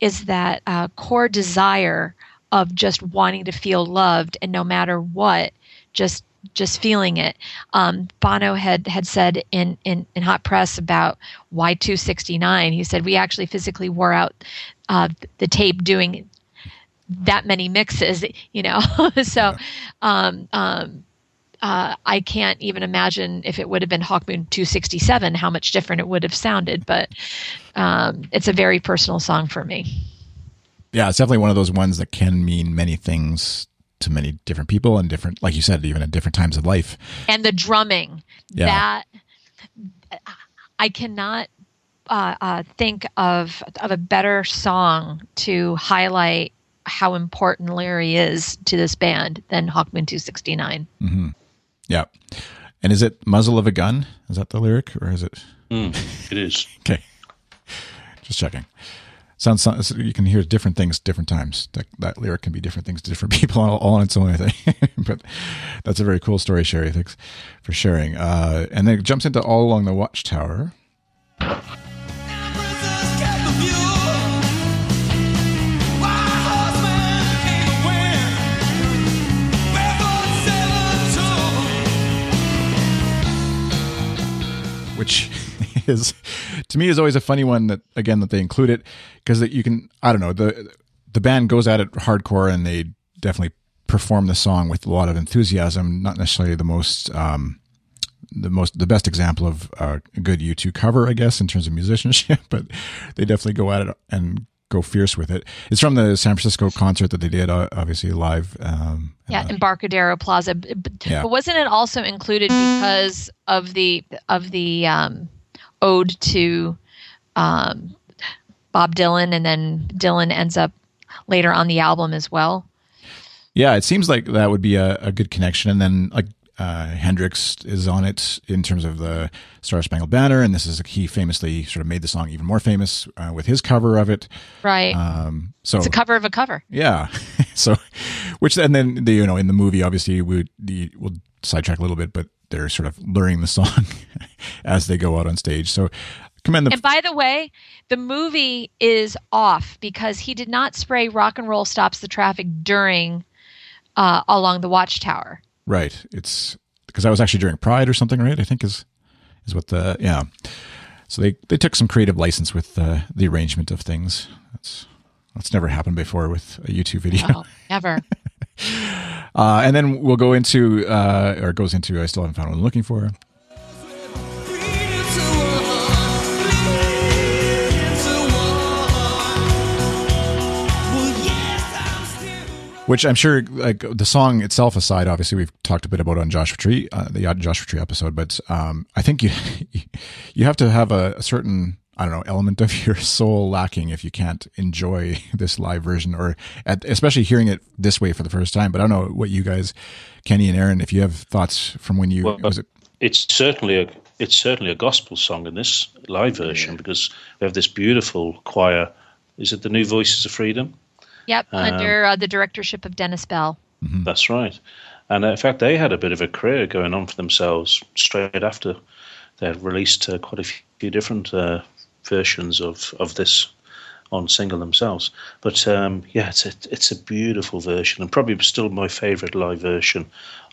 is that uh, core desire of just wanting to feel loved, and no matter what, just just feeling it. Um, Bono had had said in, in in hot press about Y269. He said we actually physically wore out uh, the tape doing that many mixes. You know, so um, um, uh, I can't even imagine if it would have been Hawkmoon 267 how much different it would have sounded. But um, it's a very personal song for me. Yeah, it's definitely one of those ones that can mean many things to many different people and different, like you said, even at different times of life. and the drumming Yeah. that I cannot uh, uh, think of of a better song to highlight how important Larry is to this band than Hawkmoon 269. Mm-hmm. Yeah. And is it muzzle of a gun? Is that the lyric or is it? Mm, it is. Okay. Just checking. Sounds sounds- you can hear different things different times. That, that lyric can be different things to different people all, all on its own, I think. but that's a very cool story, Sherry. Thanks for sharing. Uh, and then it jumps into all along the watchtower. which is to me is always a funny one that again that they include it because that you can I don't know the the band goes at it hardcore and they definitely perform the song with a lot of enthusiasm not necessarily the most um the most the best example of uh, a good U2 cover I guess in terms of musicianship but they definitely go at it and go fierce with it it's from the San Francisco concert that they did uh, obviously live um Yeah, Embarcadero Plaza. B- b- Yeah. But wasn't it also included because of the of the um, ode to um, Bob Dylan, and then Dylan ends up later on the album as well? Yeah, it seems like that would be a, a good connection. And then like uh, Hendrix is on it in terms of the Star Spangled Banner, and this is he famously sort of made the song even more famous uh, with his cover of it. Right. Um, so it's a cover of a cover. yeah, so which and then the you know in the movie obviously we the we'll sidetrack a little bit, but they're sort of learning the song as they go out on stage. So commend the And by the way, the movie is off because he did not spray rock and roll stops the traffic during uh, along the watchtower. Right. It's because that was actually during Pride or something, right? I think is is what the yeah. So they they took some creative license with uh, the arrangement of things. That's that's never happened before with a YouTube video. Oh, never. Uh, and then we'll go into uh, or goes into I still haven't found what I'm looking for. Which I'm sure, like the song itself aside, obviously we've talked a bit about on Joshua Tree, uh, the Joshua Tree episode. But um, I think you you have to have a, a certain I don't know element of your soul lacking if you can't enjoy this live version, or at, especially hearing it this way for the first time. But I don't know what you guys, Kenny and Aaron, if you have thoughts from when you Well, was it it's certainly a it's certainly a gospel song in this live version because we have this beautiful choir. Is it the New Voices of Freedom? Yep, Um, under uh, the directorship of Dennis Bell. That's right. And uh, in fact, they had a bit of a career going on for themselves straight after they had released uh, quite a few different uh, versions of, of this on single themselves. But um, yeah, it's a, it's a beautiful version and probably still my favourite live version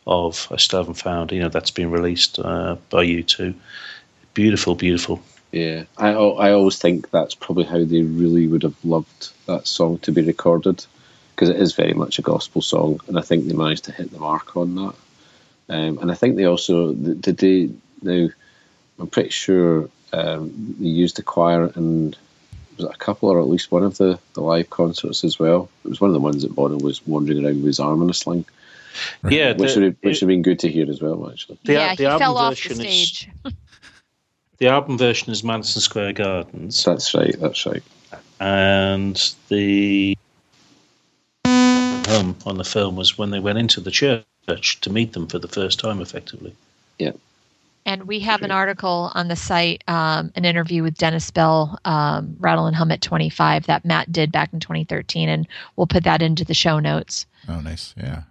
of I Still Haven't Found. You know, that's been released uh, by U2. Beautiful, beautiful. Yeah, I I always think that's probably how they really would have loved that song to be recorded because it is very much a gospel song, and I think they managed to hit the mark on that. Um, and I think they also did they now. I'm pretty sure um, they used the choir in was it a couple or at least one of the, the live concerts as well. It was one of the ones that Bono was wandering around with his arm in a sling, Yeah, which the- would have, which would have been good to hear as well. Actually, the, yeah, the he album fell off the version is- stage. the album version is Madison Square Gardens. that's right. That's right. and the hum on the film was when they went into the church to meet them for the first time, effectively. Yeah. And we have an article on the site, um, an interview with Dennis Bell, um, Rattle and Hum at 25 that Matt did back in 2013, and we'll put that into the show notes. Oh, nice. Yeah.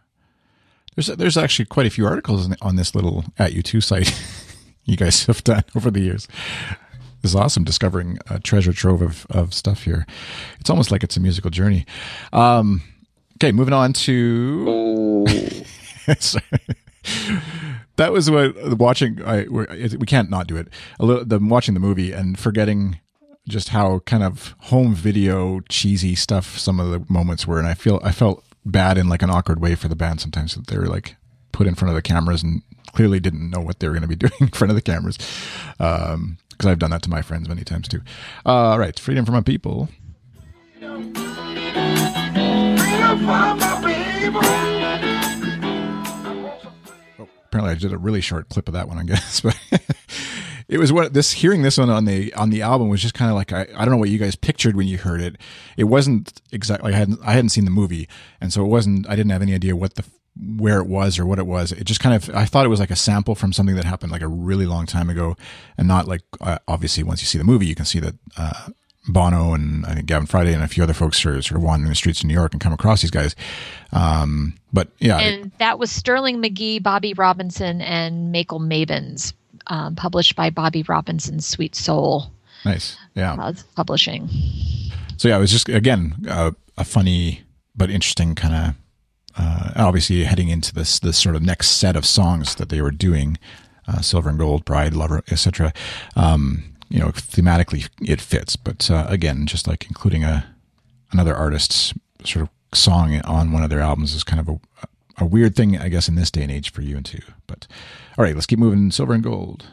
There's there's actually quite a few articles on- on this little at U2 site you guys have done over the years. This is awesome discovering a treasure trove of, of stuff here. It's almost like it's a musical journey. Um, okay, moving on to Oh, Sorry. That was what watching. I we can't not do it. A little, the watching the movie and forgetting just how kind of home video cheesy stuff some of the moments were, and I feel I felt bad in like an awkward way for the band sometimes that they were like put in front of the cameras and clearly didn't know what they were going to be doing in front of the cameras. Um, because I've done that to my friends many times too. Uh, all right, freedom for my people. Oh, apparently I did a really short clip of that one, I guess. But it was what this hearing this one on the on the album was just kind of like I, I don't know what you guys pictured when you heard it. It wasn't exactly I hadn't I hadn't seen the movie, and so it wasn't I didn't have any idea what the where it was or what it was. It just kind of I thought it was like a sample from something that happened like a really long time ago, and not like uh, obviously once you see the movie you can see that. Uh, Bono and I think Gavin Friday and a few other folks are sort of wandering the streets of New York and come across these guys. Um, but yeah, And that was Sterling Magee, Bobby Robinson, and Makel Mabens, um, published by Bobby Robinson's Sweet Soul nice. Yeah. uh, Publishing. so yeah, it was just again uh, a funny but interesting kind of. Uh, obviously, heading into this this sort of next set of songs that they were doing, uh, Silver and Gold, Bride, Lover, etc. Um, you know, thematically it fits, but uh, again, just like including a another artist's sort of song on one of their albums is kind of a a weird thing, I guess, in this day and age for you and two. But all right, let's keep moving. Silver and Gold.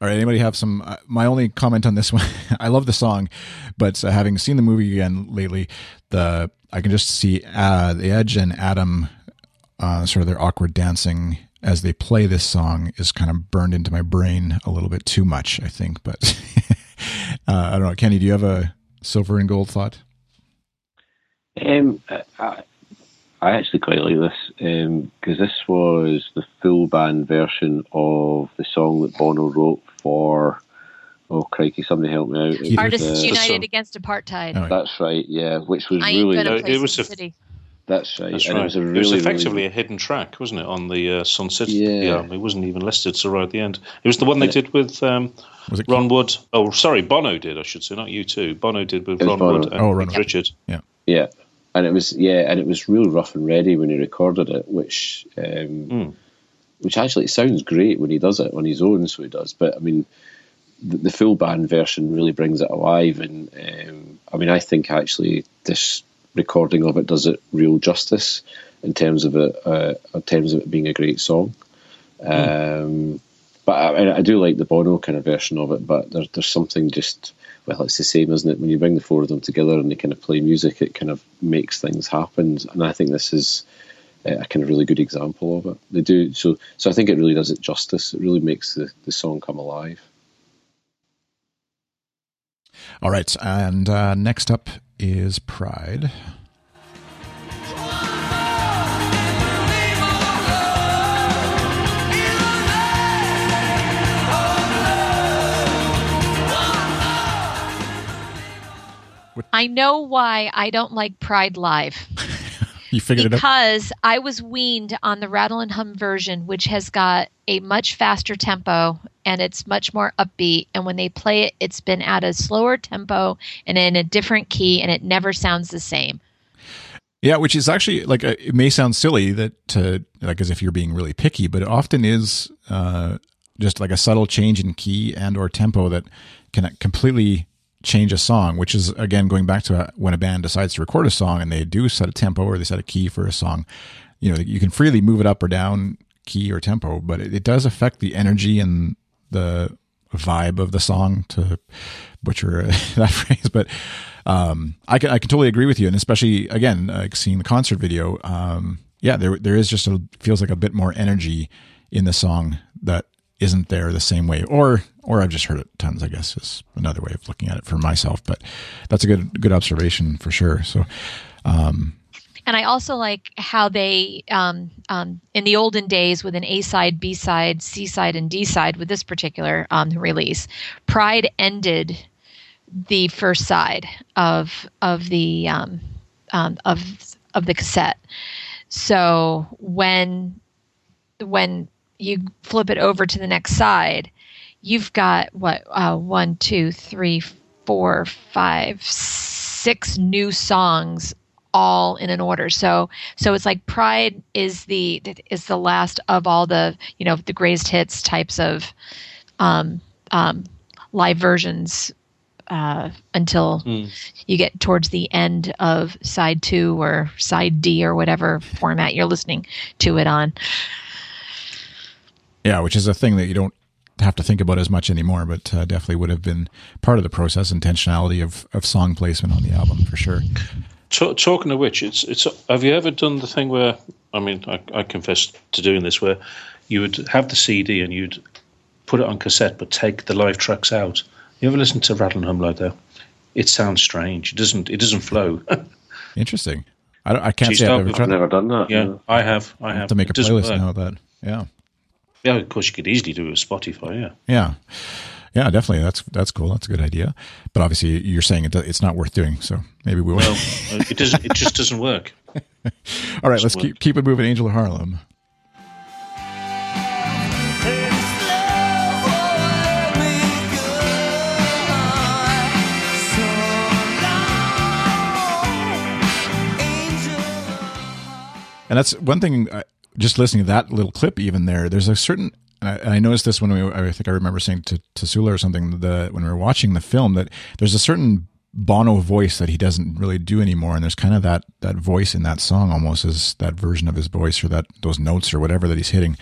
All right. Anybody have some? Uh, my only comment on this one. I love the song, but uh, having seen the movie again lately, the I can just see uh, the Edge and Adam, uh, sort of their awkward dancing as they play this song is kind of burned into my brain a little bit too much. I think, but uh, I don't know. Kenny, do you have a silver and gold thought? Um, I, I- I actually quite like this because this was the full band version of the song that Bono wrote for. Oh crikey! Somebody help me out. It was, Artists uh, United. Against Apartheid. Oh, That's right. Yeah, which was I really. gonna No, it was Sin a- City. That's right. That's and right. it was a it was effectively really a hidden track, wasn't it, on the uh, Sun City Yeah. album? It wasn't even listed, so right at the end. It was the one they Yeah. did with um, Was it Ron Wood. Oh, sorry, Bono did, I should say, not U2. Bono did with Ron Bono. Wood and Oh, Ron Keith Wood. Richard. Yeah, Yeah, and it was yeah, and it was really rough and ready when he recorded it, which um, Mm. Which actually sounds great when he does it on his own. So he does, but I mean, the, the full band version really brings it alive, and um, I mean, I think actually this recording of it does it real justice in terms of it, uh, in terms of it being a great song. Um, but I, I do like the Bono kind of version of it. But there's there's something just well, it's the same, isn't it? When you bring the four of them together and they kind of play music, it kind of makes things happen. And I think this is a kind of really good example of it. They do so. So I think it really does it justice. It really makes the, the song come alive. All right, and uh, next up is Pride. I know why I don't like Pride Live. You figured it out. because I was weaned on the Rattle and Hum version, which has got a much faster tempo and it's much more upbeat. And when they play it, it's been at a slower tempo and in a different key, and it never sounds the same. Yeah, which is actually like uh, it may sound silly that to like as if you're being really picky, but it often is uh, just like a subtle change in key and or tempo that can completely change a song. Which is again going back to uh when a band decides to record a song and they do set a tempo or they set a key for a song. You know, you can freely move it up or down key or tempo, but it, it does affect the energy and the vibe of the song to butcher that phrase, but um, I can I can totally agree with you, and especially again, like seeing the concert video. Um, yeah, there there is just a feels like a bit more energy in the song that isn't there the same way, or or I've just heard it tons. I guess is another way of looking at it for myself, but that's a good good observation for sure. So. Um, And I also like how they, um, um, in the olden days, with an A side, B side, C side, and D side, with this particular um, release, Pride ended the first side of of the um, um, of of the cassette. So when when you flip it over to the next side, you've got what uh, one, two, three, four, five, six new songs all in an order. So so it's like Pride is the is the last of all the you know the greatest hits types of um, um, live versions uh, until you get towards the end of side two or side D or whatever format you're listening to it on. Yeah, which is a thing that you don't have to think about as much anymore, but uh, definitely would have been part of the process, intentionality of, of song placement on the album for sure. Ta- talking of which, it's it's. Have you ever done the thing where? I mean, I, I confess to doing this, where you would have the CD and you'd put it on cassette, but take the live tracks out. You ever listen to Rattle and Hum like that? It sounds strange. It doesn't. It doesn't flow. Interesting. I, don't, I can't Geez, say I've I've ever tried never done that. yeah, I have. I have. to make a It doesn't playlist work. now of that. Yeah. Yeah, of course you could easily do it with Spotify. Yeah. Yeah. Yeah, definitely. That's that's cool. That's a good idea. But obviously, you're saying it, it's not worth doing. So maybe we will. Well, uh, it doesn't. It just doesn't work. All right, let's work. keep keep it moving. Angel of Harlem. And that's one thing. Just listening to that little clip, even there, there's a certain. I, I noticed this when we. I think I remember saying to to Sula or something. The when we were watching the film, that there's a certain Bono voice that he doesn't really do anymore, and there's kind of that that voice in that song almost as that version of his voice or that those notes or whatever that he's hitting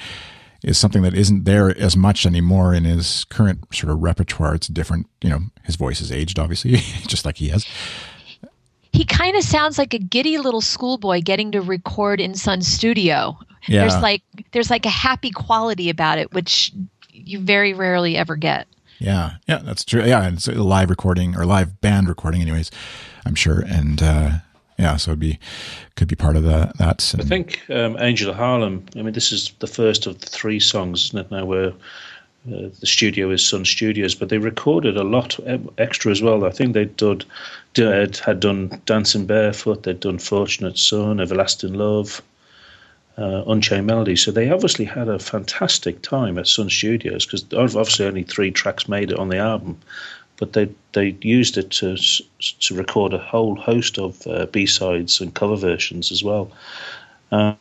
is something that isn't there as much anymore in his current sort of repertoire. It's different, you know. His voice is aged, obviously, just like he has. He kind of sounds like a giddy little schoolboy getting to record in Sun Studio. Yeah. There's like there's like a happy quality about it, which you very rarely ever get. Yeah, yeah, that's true. Yeah, and it's a live recording or live band recording, anyways. I'm sure, and uh, yeah, so it'd be could be part of the that. I think um, Angel of Harlem. I mean, this is the first of the three songs, isn't it? Now where uh, the studio is Sun Studios, but they recorded a lot e- extra as well. I think they did, did had done Dancing Barefoot, they'd done Fortunate Son, Everlasting Love, uh, Unchained Melody. So they obviously had a fantastic time at Sun Studios because obviously only three tracks made it on the album, but they they used it to to record a whole host of uh, B sides and cover versions as well. Uh,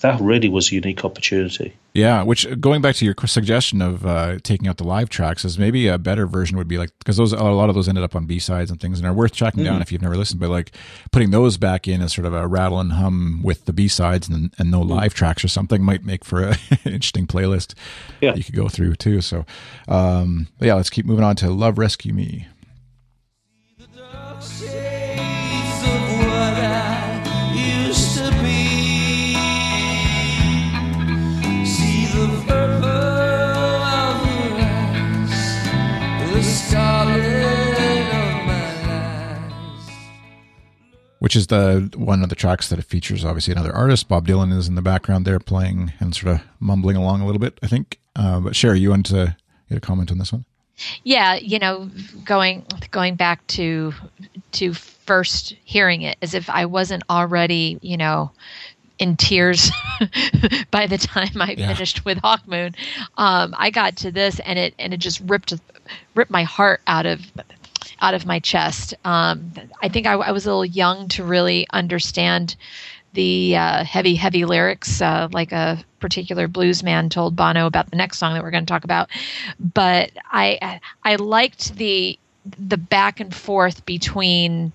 that really was a unique opportunity. Yeah, which going back to your suggestion of uh, taking out the live tracks is maybe a better version would be like because those a lot of those ended up on B sides and things and are worth tracking down if you've never listened. But like putting those back in as sort of a rattle and hum with the B sides and, and no live tracks or something might make for an interesting playlist. Yeah. you could go through too. So um, but yeah, let's keep moving on to Love Rescue Me. Which is the one of the tracks that it features obviously another artist. Bob Dylan is in the background there playing and sort of mumbling along a little bit, I think. Uh, but Sherry, you want to get a comment on this one? yeah you know going going back to to first hearing it as if i wasn't already you know in tears by the time i Yeah. finished with hawkmoon um, i got to this and it and it just ripped ripped my heart out of out of my chest um, i think I, I was a little young to really understand the uh, heavy, heavy lyrics, uh, like a particular blues man told Bono about the next song that we're going to talk about. But I, I liked the the back and forth between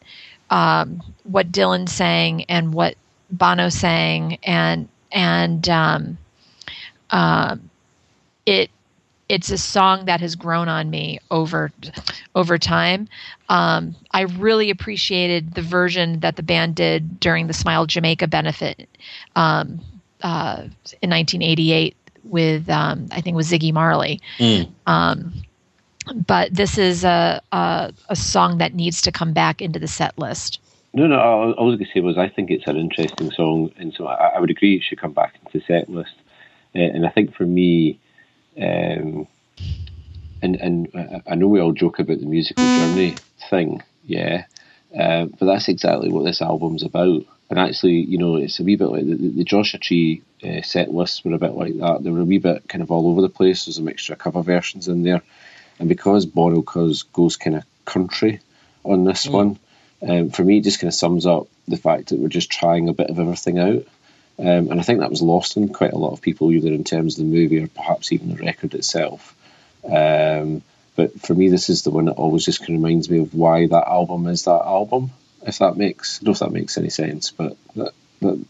um, what Dylan sang and what Bono sang, and and um, um, it it's a song that has grown on me over over time. Um, I really appreciated the version that the band did during the Smile Jamaica benefit um, uh, in 1988 with um, I think it was Ziggy Marley. Um, but this is a, a a song that needs to come back into the set list. No, no. All I was going to say was I think it's an interesting song, and so I, I would agree it should come back into the set list. Uh, and I think for me, um, and and I- know we all joke about the musical journey thing, yeah, uh, but that's exactly what this album's about. And actually, you know, it's a wee bit like the, the, Joshua Tree uh, set lists were a bit like that. They were a wee bit kind of all over the place. There's a mixture of cover versions in there, and because Bono goes goes kind of country on this one, um, for me, it just kind of sums up the fact that we're just trying a bit of everything out. Um, and I think that was lost in quite a lot of people, either in terms of the movie or perhaps even the record itself. Um, but for me, this is the one that always just kind of reminds me of why that album is that album. If that makes, I don't know if that makes any sense, but that, that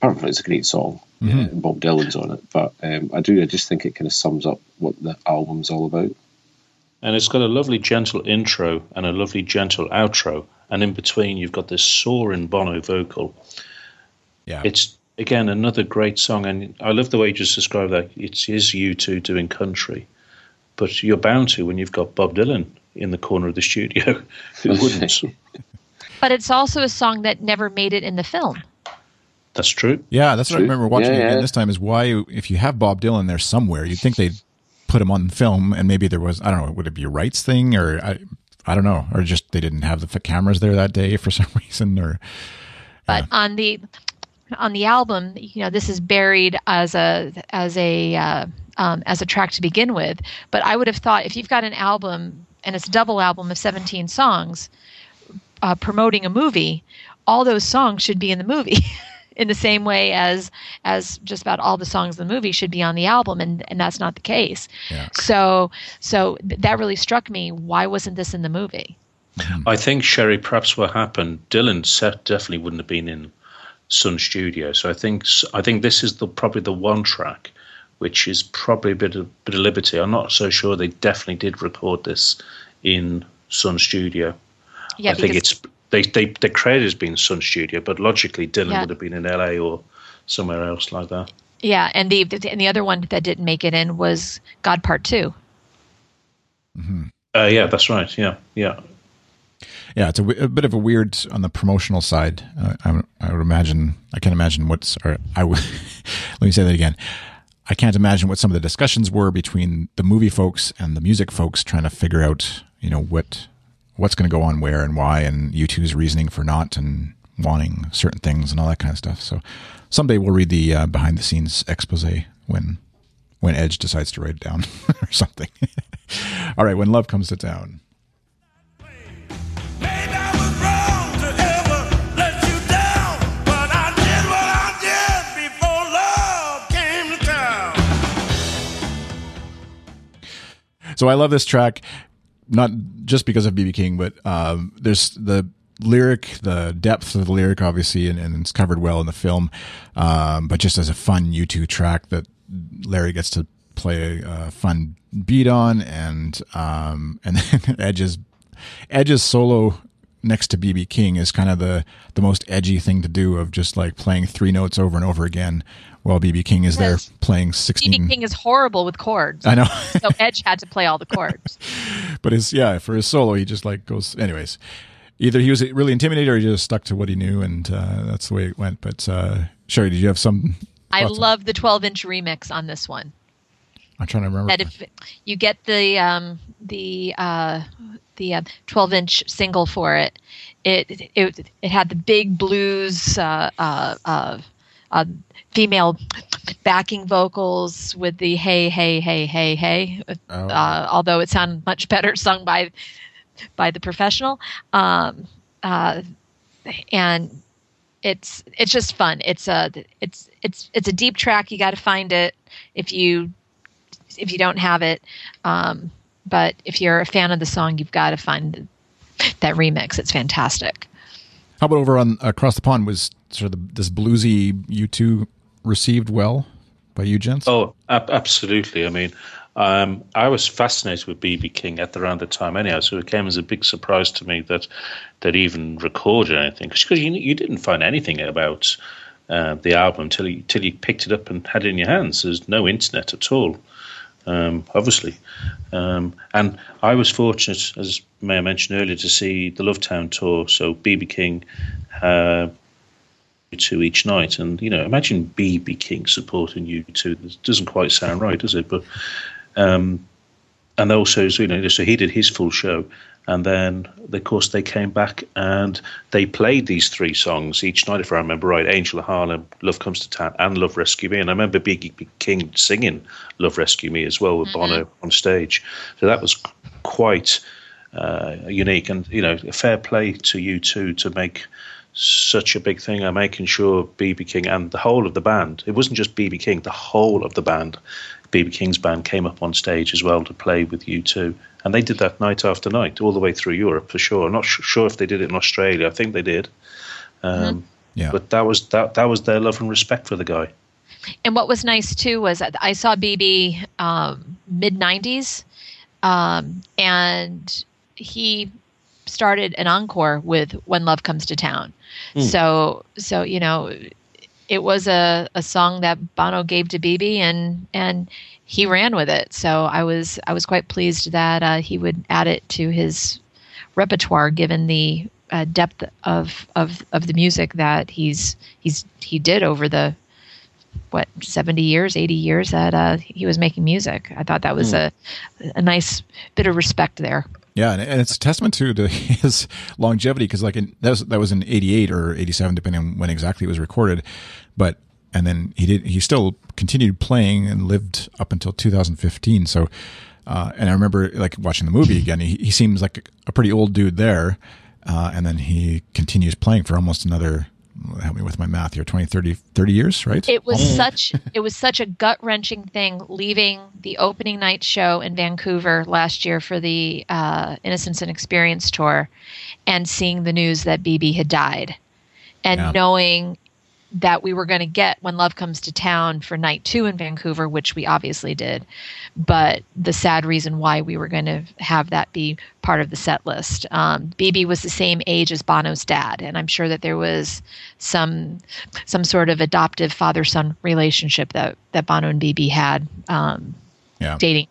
apart from it's a great song, yeah, and Bob Dylan's on it. But um, I do, I just think it kind of sums up what the album's all about. And it's got a lovely gentle intro and a lovely gentle outro. And in between, you've got this soaring Bono vocal. Yeah. It's, again, another great song. And I love the way you just described that. It is U2 doing country. But you're bound to when you've got Bob Dylan in the corner of the studio. Who wouldn't? But it's also a song that never made it in the film. That's true. Yeah, that's what I remember watching Yeah, it again this time. Is why if you have Bob Dylan there somewhere, you'd think they'd put him on film, and maybe there was I don't know, would it be a rights thing or I, I don't know, or just they didn't have the cameras there that day for some reason, or but on the on the album you know this is buried as a as a uh, um, as a track to begin with. But i would have thought if you've got an album and it's a double album of 17 songs uh, promoting a movie all those songs should be in the movie in the same way as as just about all the songs in the movie should be on the album and and that's not the case. Yeah. so so th- that really struck me why wasn't this in the movie? I think Sherry, perhaps what happened, Dylan set definitely wouldn't have been in Sun Studio. So I think I think this is the probably the one track which is probably a bit of bit of liberty. I'm not so sure they definitely did record this in Sun Studio. yeah I think it's they they the credit has been Sun Studio, but logically Dylan Yeah. would have been in LA or somewhere else like that. Yeah, and the and the other one that didn't make it in was God Part Two. Uh, yeah, that's right. Yeah, yeah. Yeah, it's a bit of a weird on the promotional side. Uh, I, I would imagine I can't imagine what's or I would let me say that again. I can't imagine what some of the discussions were between the movie folks and the music folks trying to figure out, you know, what what's going to go on where and why, and U2's reasoning for not and wanting certain things and all that kind of stuff. So someday we'll read the uh, behind the scenes expose when when Edge decides to write it down or something. all right, when love comes to town. So I love this track, not just because of BB King, but um, there's the lyric, the depth of the lyric, obviously, and, and it's covered well in the film. Um, but just as a fun U2 track that Larry gets to play a, a fun beat on, and um, and Edge is Edge's solo next to BB King is kind of the the most edgy thing to do of just like playing three notes over and over again while BB King is there playing 16 BB King is horrible with chords. I know. so Edge had to play all the chords. but his yeah, for his solo he just like goes anyways. Either he was really intimidated or he just stuck to what he knew and uh, that's the way it went. But uh Sherry, did you have some I love the 12 inch remix on this one. I'm trying to remember. That if you get the um, the uh, the uh, 12 inch single for it, it it it had the big blues uh, uh, uh, uh, female backing vocals with the hey hey hey hey hey. Oh. Uh, although it sounded much better sung by by the professional. Um, uh, and it's it's just fun. It's a it's it's it's a deep track. You got to find it if you if you don't have it. Um, but if you're a fan of the song, you've got to find that remix. It's fantastic. How about over on across the pond was sort of the, this bluesy U2 received well by you gents? Oh, ab- absolutely. I mean, um, I was fascinated with BB King at the, around the time anyhow, so it came as a big surprise to me that that even recorded anything because you you didn't find anything about uh, the album till you till you picked it up and had it in your hands. There's no internet at all, um, obviously, um, and I was fortunate, as May I mentioned earlier, to see the Lovetown tour. So BB King. Uh, each night. And you know, imagine BB King supporting you two. This doesn't quite sound right, does it? But um, and also, you know, so he did his full show, and then of course they came back and they played these three songs each night, if I remember right: "Angel of Harlem," "Love Comes to Town," and "Love Rescue Me." And I remember BB King singing "Love Rescue Me" as well with Bono on stage. So that was quite uh, unique, and you know, fair play to U2 to make such a big thing of making sure BB King and the whole of the band, it wasn't just BB King, the whole of the band, BB King's band came up on stage as well to play with U2. And they did that night after night, all the way through Europe for sure. I'm not sh- sure if they did it in Australia. I think they did. Um, Yeah. But that was that that was their love and respect for the guy. And what was nice too was that I saw BB um, mid '90s, um, and he started an encore with "When Love Comes to Town." So, so you know, it was a, a song that Bono gave to BB, and and he ran with it. So I was I was quite pleased that uh, he would add it to his repertoire, given the uh, depth of, of of the music that he's he's he did over the what 70 years 80 years that uh, he was making music i thought that was a, a nice bit of respect there Yeah, and, and it's a testament to, to his longevity because like in, that was that was in '88 or '87, depending on when exactly it was recorded. But and then he did he still continued playing and lived up until 2015. So, uh, and I remember like watching the movie again. He, he seems like a pretty old dude there, uh, and then he continues playing for almost another. Help me with my math here 20 30 30 years right it was such it was such a gut wrenching thing leaving the opening night show in Vancouver last year for the uh, Innocence and Experience tour, and seeing the news that BB had died, and Yeah. knowing that we were going to get when Love Comes to Town for night two in Vancouver, which we obviously did, but the sad reason why we were going to have that be part of the set list. Um, BB was the same age as Bono's dad, and I'm sure that there was some some sort of adoptive father son relationship that that Bono and BB had, um, yeah dating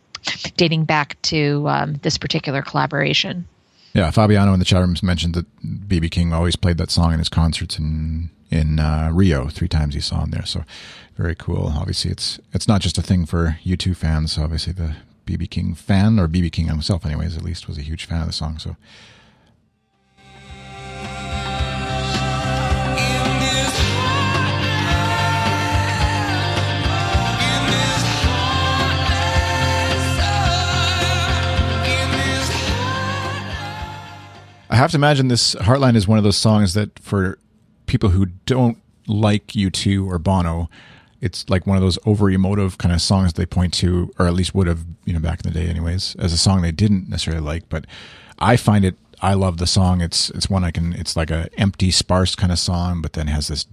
dating back to um, this particular collaboration. Yeah, Fabiano in the chat room mentioned that BB King always played that song in his concerts in in uh, Rio. Three times he saw him there, so very cool. Obviously, it's it's not just a thing for U2 fans. Obviously, the BB King fan or BB King himself, anyways, at least was a huge fan of the song. So I have to imagine this Heartland is one of those songs that for people who don't like U2 or Bono, it's like one of those over emotive kind of songs they point to, or at least would have, you know, back in the day, anyways, as a song they didn't necessarily like. But I find it. I love the song. It's it's one I can. It's like a empty, sparse kind of song, but then has this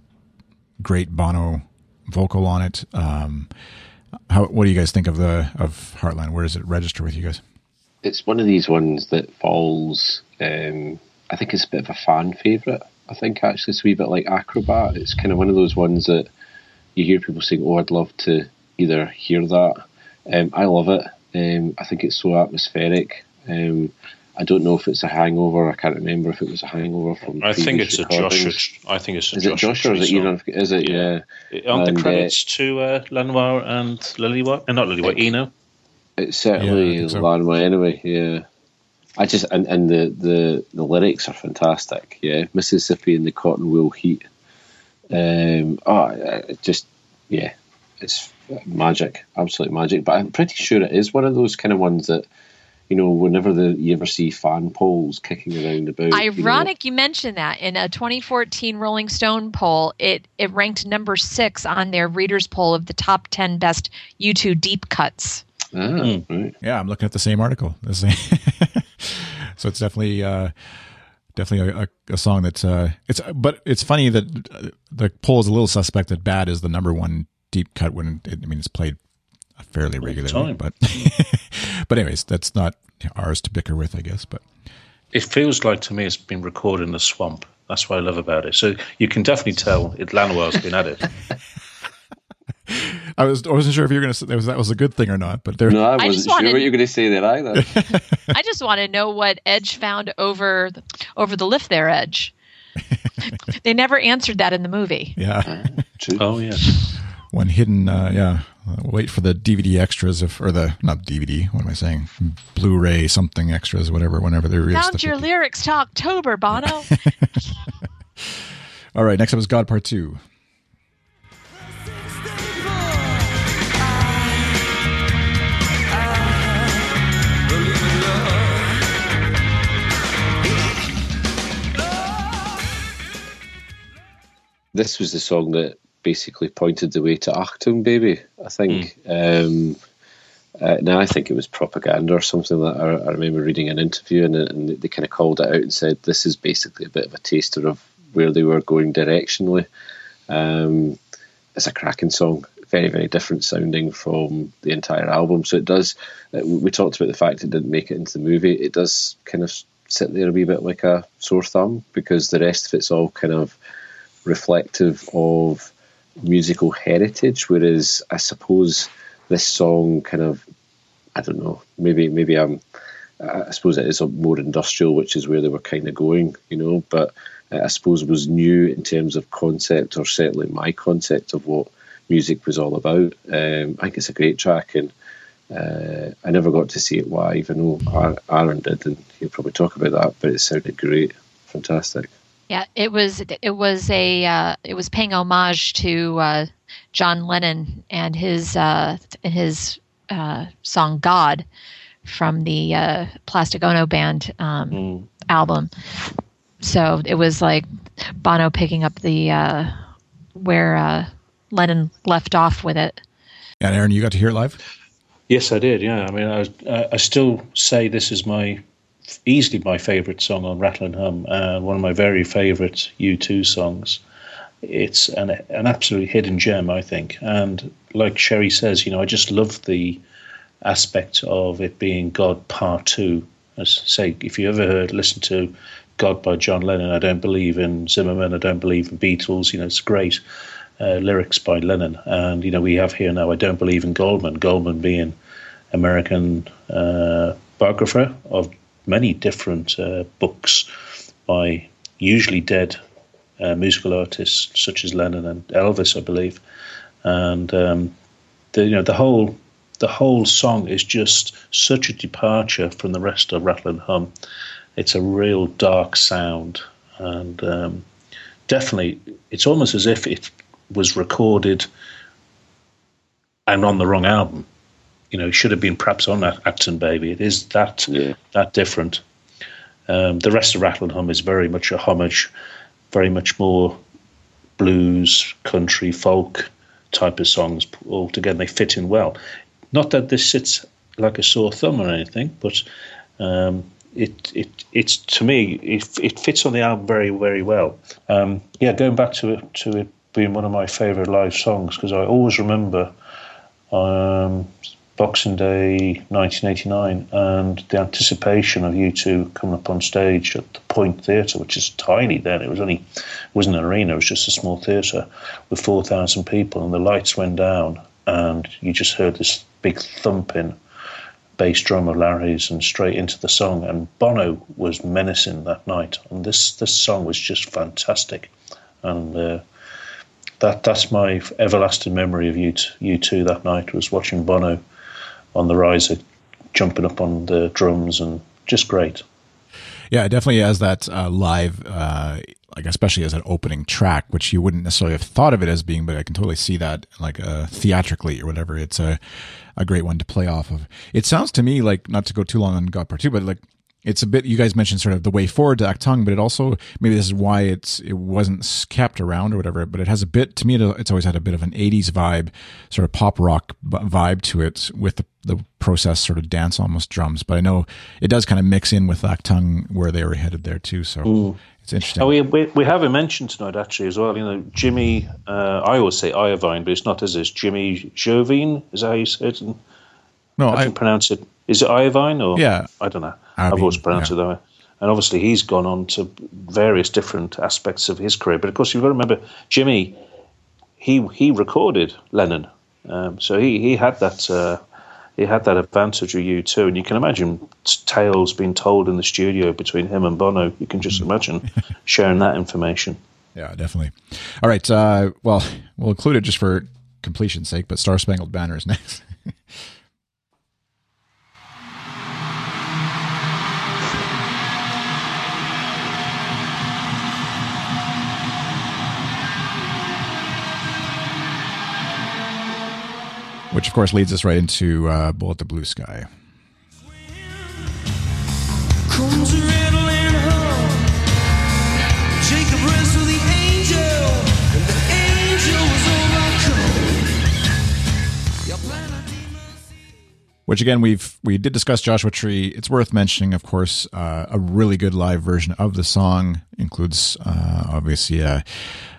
great Bono vocal on it. Um, how what do you guys think of the of Heartland? Where does it register with you guys? it's one of these ones that falls. Um, I think it's a bit of a fan favourite. I think actually it's a wee bit like Acrobat. It's kind of one of those ones that you hear people saying, "Oh, I'd love to either hear that." Um, I love it. Um, I think it's so atmospheric. Um, I don't know if it's a hangover. I can't remember if it was a hangover from. I think previous it's a recordings. Joshua. I think it's a Is it Joshua. Joshua or is it Tree Is it? Yeah. Aren't the And, uh, credits to uh, Lanois and Lillywhite? Uh, not Lillywhite, Eno. It's certainly think so. Lanois anyway. Yeah, I just and, and the, the the lyrics are fantastic. Yeah, Mississippi in the cotton wool heat. Um, oh, just yeah, it's magic, absolute magic. But I'm pretty sure it is one of those kind of ones that you know, whenever the you ever see fan polls kicking around about. you know, Ironic you mentioned that. In a 2014 Rolling Stone poll, it, it ranked number six on their readers' poll of the top 10 best U2 deep cuts. ah, right. Yeah, I'm looking at the same article. The same- so it's definitely uh, definitely a, a, a song that's uh, it's. But it's funny that uh, the poll is a little suspect that "Bad" is the number one deep cut when it, I mean it's played fairly regularly. But but anyways, that's not ours to bicker with, I guess. But It feels like to me it's been recorded in the swamp. That's what I love about it. So you can definitely tell it Lanois's been at it. I was I wasn't sure if you were going to say that was, that was a good thing or not. But there, No, I I wasn't just sure wanted- what you were going to say there either. I just want to know what Edge found over over the lift there, Edge. they never answered that in the movie. yeah, True. Oh yeah. one hidden. Uh, yeah, Uh, wait for the DVD extras of or the not DVD. What am I saying? Blu-ray something extras, whatever. Whenever they release Found the your 50. lyrics to October, Bono. All right, next up is God Part Two. This was the song that basically pointed the way to Achtung Baby. I think. Um, uh, now I think it was propaganda or something that I, I remember reading an interview and, and they kind of called it out and said this is basically a bit of a taster of where they were going directionally. Um, it's a cracking song, very very different sounding from the entire album. So it does. Uh, we talked about the fact it didn't make it into the movie. It does kind of sit there a wee bit like a sore thumb because the rest of it's all kind of reflective of musical heritage, whereas I suppose this song kind of I don't know maybe maybe I'm I suppose it is a more industrial, which is where they were kind of going, you know. But uh, I suppose it was new in terms of concept, or certainly my concept of what music was all about. Um, I think it's a great track, and uh, I never got to see it live. I know Aaron did, and he'll probably talk about that. But it sounded great, fantastic. Yeah, it was it was a uh, it was paying homage to uh, John Lennon and his uh, his uh, song "God" from the uh, Plastic Ono Band um, album. So it was like Bono picking up the uh, where uh, Lennon left off with it. And Aaron, you got to hear it live. Yes, I did. Yeah, I mean, I, I- I still say this is my easily my favourite song on Rattle and Hum, and one of my very favourite U2 songs. It's an an absolute hidden gem, I think. And like Sherry says, you know, I just love the aspect of it being God Part Two. As say, if you ever heard listen to God by John Lennon, I don't believe in Zimmerman, I don't believe in Beatles. You know, it's great uh, lyrics by Lennon, and you know we have here now. I don't believe in Goldman. Goldman being American uh, biographer of many different uh, books by usually dead uh, musical artists such as Lennon and Elvis, I believe, and um, the you know the whole the whole song is just such a departure from the rest of Rattle and Hum. It's a real dark sound, and um, definitely it's almost as if it was recorded and on the wrong album. You know, it should have been perhaps on that Achtung Baby. It is that Yeah. that different. Um, the rest of Rattle and Hum is very much a homage, very much more blues, country, folk type of songs all together. They fit in well. Not that this sits like a sore thumb or anything, but um, it it it's to me it, it fits on the album very very well. Um, yeah, going back to it to it being one of my favourite live songs because I always remember um, Boxing Day 1989 and the anticipation of U2 coming up on stage at the Point Theatre, which is tiny then. It was only it wasn't an arena; it was just a small theatre with four thousand people, and the lights went down, and you just heard this big thumping bass drum of Larry's and straight into the song. And Bono was menacing that night, and this this song was just fantastic, and. Uh, that that's my everlasting memory of you t- U2 that night was watching Bono on the riser, jumping up on the drums and just great. Yeah, it definitely has that uh, live, uh, like especially as an opening track, which you wouldn't necessarily have thought of it as being, but I can totally see that like uh, theatrically or whatever. It's a a great one to play off of. It sounds to me like not to go too long on God Part Two, but like it's a bit you guys mentioned sort of the way forward to Achtung, but it also maybe this is why it's it wasn't kept around or whatever. But it has a bit to me. It's always had a bit of an '80s vibe, sort of pop rock vibe to it with the the process sort of dance almost drums. But I know it does kind of mix in with Achtung where they were headed there too. So Mm. it's interesting. Oh, we, we we haven't mentioned tonight actually as well. You know, Jimmy. Uh, I always say Iovine, but it's not as is Jimmy Jovine. Is that how you say it? And no, how do I you pronounce it? Is it Iovine or Yeah. I don't know. I've always pronounced yeah. it that way. And obviously, he's gone on to various different aspects of his career. But of course, you've got to remember, Jimmy, he he recorded Lennon, um, so he he had that uh, he had that advantage of you too. And you can imagine tales being told in the studio between him and Bono. You can just imagine sharing that information. Yeah, definitely. All right. Uh, well, we'll include it just for completion's sake, but Star Spangled Banner is next. Which, of course, leads us right into uh, Bullet the Blue Sky. Comes a rattling hum. Jacob wrestled the angel, and the angel was overcome. Your planet demons. Which again, we've we did discuss Joshua Tree. It's worth mentioning, of course, uh, a really good live version of the song includes uh, obviously a,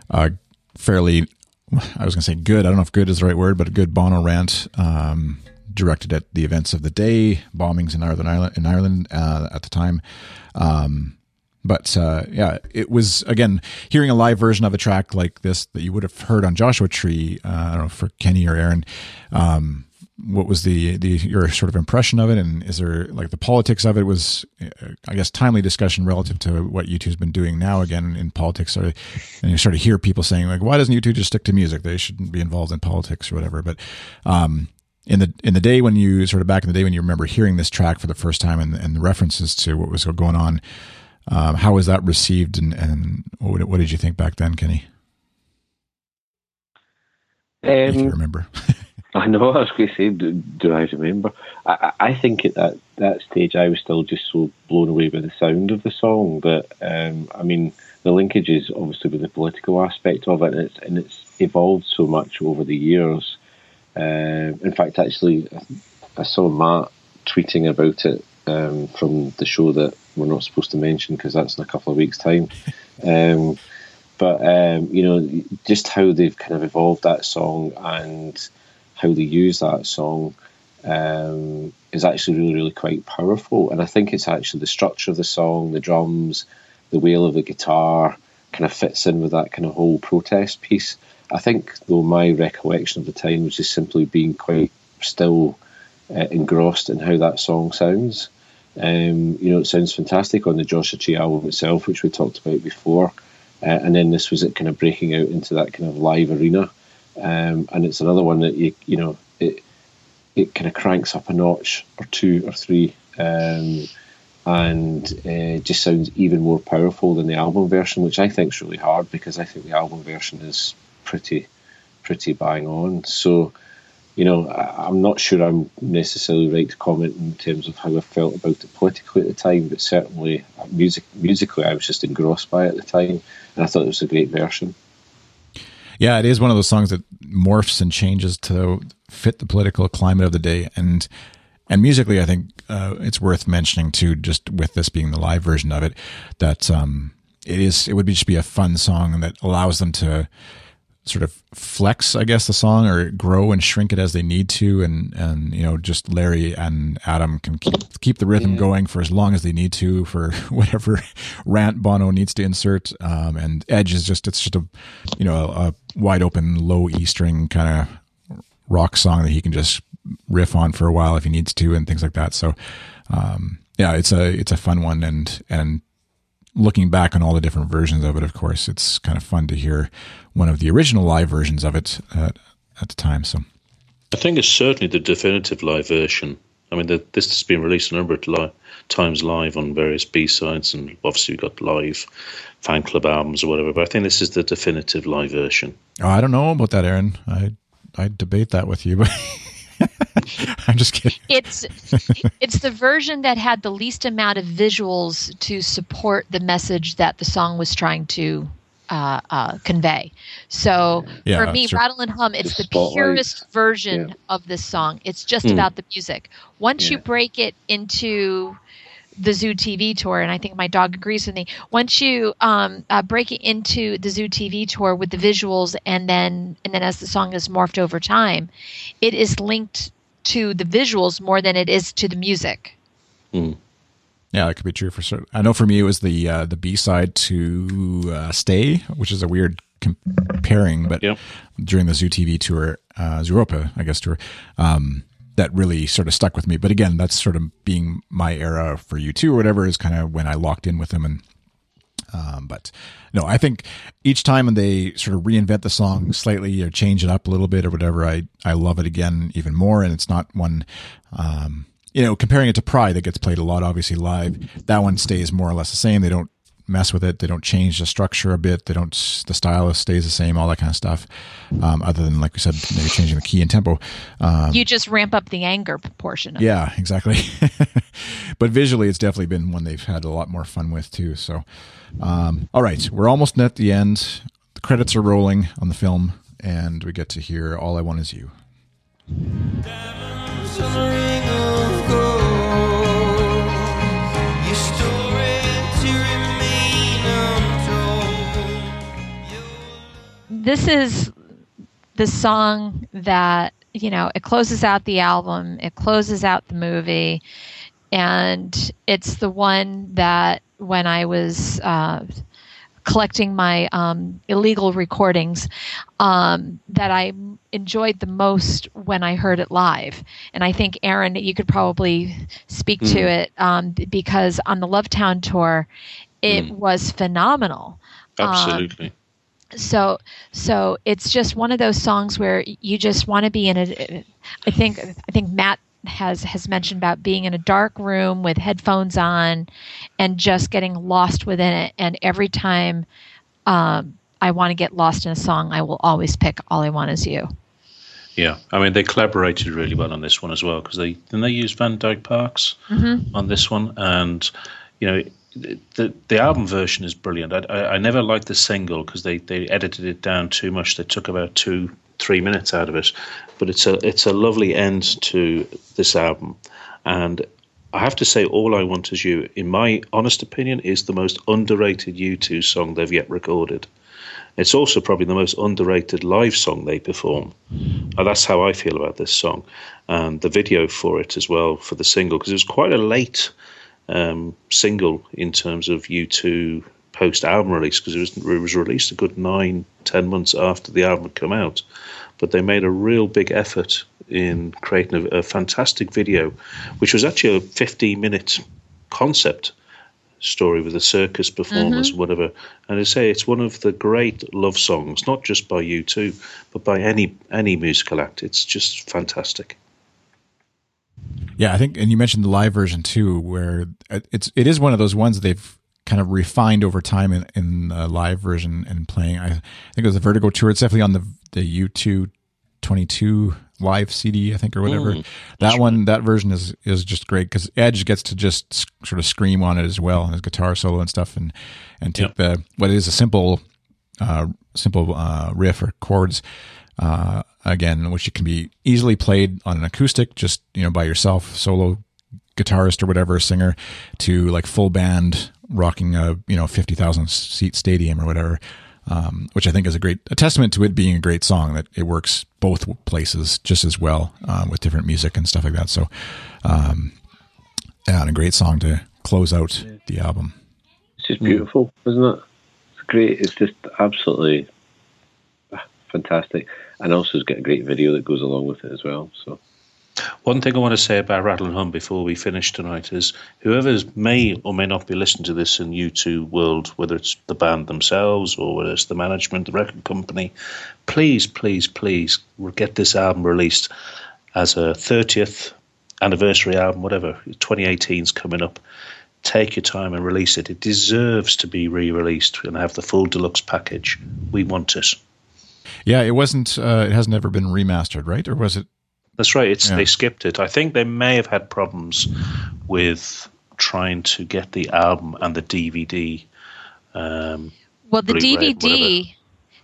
a fairly, I was going to say good. I don't know if good is the right word, but a good Bono rant um, directed at the events of the day, bombings in Northern Ireland in Ireland uh, at the time. Um, but uh, yeah, it was again hearing a live version of a track like this that you would have heard on Joshua Tree. Uh, I don't know for Kenny or Aaron. Um, what was the the your sort of impression of it, and is there like the politics of it was, uh, I guess, timely discussion relative to what U2's been doing now again in politics, or, and you sort of hear people saying like, why doesn't YouTube just stick to music? They shouldn't be involved in politics or whatever. But um, in the in the day when you sort of back in the day when you remember hearing this track for the first time and, and the references to what was going on, um, how was that received, and and what, what did you think back then, Kenny? if you Um, remember. I know. I was going to say, do, do I remember? I, I think at that that stage, I was still just so blown away by the sound of the song. But um, I mean, the linkages obviously with the political aspect of it, and it's and it's evolved so much over the years. Um in fact, actually, I saw Matt tweeting about it um, from the show that we're not supposed to mention because that's in a couple of weeks' time. Um, but um, you know, just how they've kind of evolved that song and how they use that song um, is actually really, really quite powerful. And I think it's actually the structure of the song, the drums, the wail of the guitar, kind of fits in with that kind of whole protest piece. I think, though, my recollection of the time was just simply being quite still uh, engrossed in how that song sounds. Um, you know, it sounds fantastic on the Joshua Tree album itself, which we talked about before. Uh, and then this was it kind of breaking out into that kind of live arena. Um, and it's another one that you you know it it kind of cranks up a notch or two or three, um, and uh, just sounds even more powerful than the album version, which I think is really hard because I think the album version is pretty pretty bang on. So you know, I'm not sure I'm necessarily right to comment in terms of how I felt about it politically at the time, but certainly uh, music musically I was just engrossed by it at the time, and I thought it was a great version. Yeah, it is one of those songs that morphs and changes to fit the political climate of the day, and and musically, I think uh, it's worth mentioning too. Just with this being the live version of it, that um, it is it would be just be a fun song that allows them to sort of flex, I guess, the song or grow and shrink it as they need to, and and you know, just Larry and Adam can keep keep the rhythm going for as long as they need to for whatever rant Bono needs to insert. Um, and Edge is just it's just a you know a, a wide open low E string kind of rock song that he can just riff on for a while if he needs to and things like that. So um, yeah, it's a it's a fun one and and looking back on all the different versions of it, of course, it's kind of fun to hear one of the original live versions of it at, at the time. So I think it's certainly the definitive live version. I mean, the, this has been released a number of li- times live on various B sides, and obviously we've got live fan club albums or whatever. But I think this is the definitive live version. oh, I don't know about that, Aaron. I I debate that with you, but I'm just kidding. it's it's the version that had the least amount of visuals to support the message that the song was trying to uh, uh, convey. So Yeah, for me, sure. Rattle and Hum, it's The the, spotlight. purest version Yeah. of this song. It's just about the music. Once you break it into the Zoo TV tour, and I think my dog agrees with me. Once you um, uh, break it into the Zoo TV tour with the visuals, and then and then as the song is morphed over time, it is linked to the visuals more than it is to the music. Yeah, that could be true for certain. I know for me it was the uh, the B side to uh, "Stay," which is a weird comparing, but Yeah. during the Zoo TV tour, uh, Zooropa, I guess tour, um, that really sort of stuck with me. But again, that's sort of being my era for U2, or whatever is kind of when I locked in with them and. Um, but no, I think each time when they sort of reinvent the song slightly or change it up a little bit or whatever, I I love it again even more. And it's not one, um, you know, comparing it to Pride that gets played a lot, obviously live. That one stays more or less the same. They don't mess with it. They don't change the structure a bit. They don't. The style stays the same. All that kind of stuff. Um, other than like we said, maybe changing the key and tempo. Um, you just ramp up the anger portion of it. yeah, exactly. but visually, it's definitely been one they've had a lot more fun with too. So, um, all right, we're almost at the end. The credits are rolling on the film, and we get to hear "All I Want Is You." This is the song that you know it closes out the album it closes out the movie and it's the one that when i was uh, collecting my um, illegal recordings um, that i enjoyed the most when i heard it live. And i think aaron you could probably speak to it um, because on the lovetown tour it was phenomenal. Um, Absolutely. So so it's just one of those songs where you just want to be in a i think i think matt has has mentioned about being in a dark room with headphones on and just getting lost within it. And every time um, i want to get lost in a song i will always pick all i want is you. Yeah, I mean they collaborated really well on this one as well because they then they used Van Dyke Parks on this one, and you know the the album version is brilliant. I I, I never liked the single because they they edited it down too much. They took about two three minutes out of it, but it's a it's a lovely end to this album, and. I have to say, All I Want Is You, in my honest opinion, is the most underrated U2 song they've yet recorded. It's also probably the most underrated live song they perform. Uh, that's how I feel about this song, and the video for it as well for the single because it was quite a late um, single in terms of U2 post album release because it was, it was released a good nine ten months after the album had come out. But they made a real big effort in creating a, a fantastic video, which was actually a 15 minute concept story with the circus performers, whatever. And I say it's one of the great love songs, not just by U2, but by any any musical act. It's just fantastic. Yeah, I think, and you mentioned the live version too, where it's it is one of those ones that they've kind of refined over time in, in the live version and playing. I, think it was the Vertigo tour. It's definitely on the the U two twenty two live CD, I think, or whatever. that one, that version is is just great because Edge gets to just s- sort of scream on it as well, and his guitar solo and stuff, and and take the what is a simple uh, simple uh, riff or chords. Uh, again, which can be easily played on an acoustic, just you know by yourself, solo guitarist or whatever, singer, to like full band rocking a you know fifty thousand seat stadium or whatever. Um, which I think is a great a testament to it being a great song that it works both places just as well uh, with different music and stuff like that. So, um, yeah, and a great song to close out the album. It's just beautiful, isn't it? It's great. It's just absolutely ah, fantastic, and also it's got a great video that goes along with it as well. So One thing I want to say about Rattle and Hum before we finish tonight is whoever may or may not be listening to this in U2 world, whether it's the band themselves or whether it's the management, the record company, please, please, please get this album released as a 30th anniversary album, whatever. 2018 is coming up. Take your time and release it. It deserves to be re-released and have the full deluxe package. We want it. Yeah, it wasn't. Uh, it hasn't ever been remastered, right? Or was it? That's right. It's Yeah. they skipped it. I think they may have had problems with trying to get the album and the DVD. Um, Well, the Blu-ray, DVD,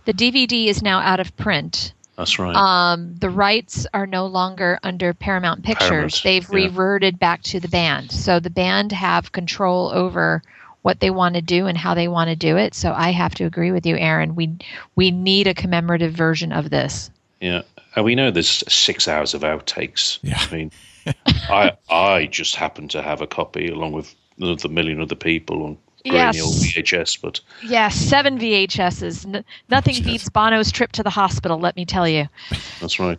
the DVD is now out of print. that's right. Um, the rights are no longer under Paramount Pictures. Paramount, They've yeah. reverted back to the band. So the band have control over what they want to do and how they want to do it. So I have to agree with you, Aaron. We we need a commemorative version of this. yeah, and we know there's six hours of outtakes. Yeah. I mean, I I just happen to have a copy along with the million other people on grainy Yes. old VHS, but Yeah, seven VHSs. N- nothing Jeez. beats Bono's trip to the hospital. Let me tell you. that's right.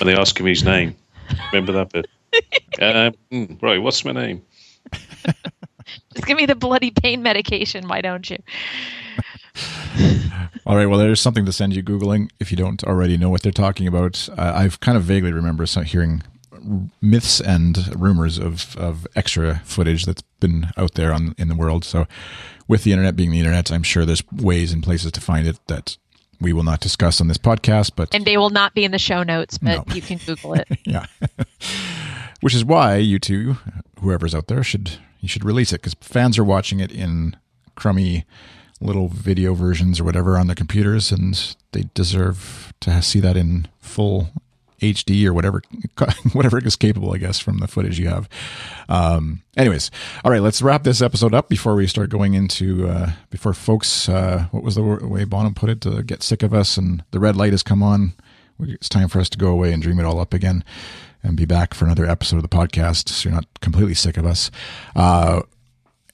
and they ask him his name. Remember that bit? um, right, what's my name? Just give me the bloody pain medication. Why don't you? All right. Well, there's something to send you googling if you don't already know what they're talking about. Uh, I've kind of vaguely remember hearing myths and rumors of of extra footage that's been out there on in the world. So, with the internet being the internet, I'm sure there's ways and places to find it that we will not discuss on this podcast. But And they will not be in the show notes, but No. you can Google it. yeah, which is why U2, whoever's out there, should you should release it because fans are watching it in crummy little video versions or whatever on their computers, and they deserve to see that in full HD or whatever whatever is capable, I guess, from the footage you have. Um, anyways, all right, let's wrap this episode up before we start going into uh, before folks. Uh, what was the way Bono put it? To get sick of us, and the red light has come on. It's time for us to go away and dream it all up again, and be back for another episode of the podcast. So you're not completely sick of us. Uh,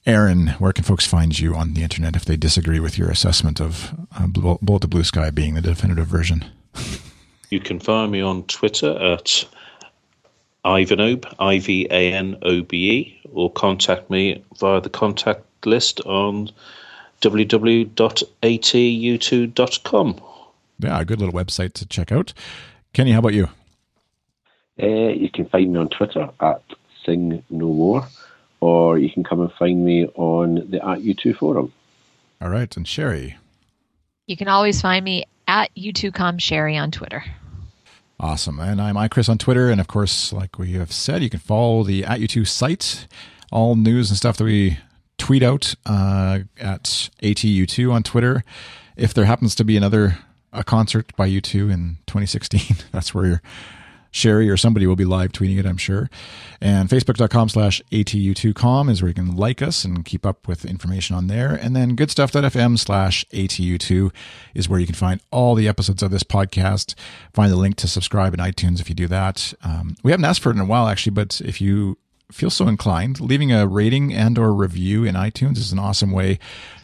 Aaron, where can folks find you on the internet if they disagree with your assessment of uh, Bullet to Blue Sky being the definitive version? You can find me on Twitter at Ivanobe, I V A N O B E, or contact me via the contact list on www.atu2.com. Yeah, a good little website to check out. Kenny, how about you? Uh, you can find me on Twitter at Sing No More, or you can come and find me on the At U2 forum. All right, and Sherry. You can always find me at U2Com Sherry on Twitter. Awesome. And I'm iChris on Twitter. And of course, like we have said, you can follow the at U2 site, all news and stuff that we tweet out uh, at ATU2 on Twitter. If there happens to be another a concert by U2 in 2016, that's where your Sherry or somebody will be live tweeting it, I'm sure. And facebook.com slash ATU2com is where you can like us and keep up with information on there. And then goodstuff.fm slash ATU2 is where you can find all the episodes of this podcast. Find the link to subscribe in iTunes if you do that. Um, we haven't asked for it in a while, actually, but if you feel so inclined, leaving a rating and or review in iTunes is an awesome way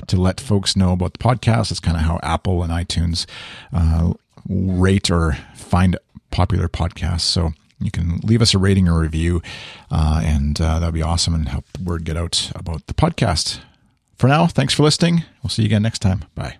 to let folks know about the podcast. It's kind of how Apple and iTunes uh, rate or find popular podcasts. So you can leave us a rating or review, uh, and uh, that'd be awesome and help the word get out about the podcast. For now, thanks for listening. We'll see you again next time. Bye.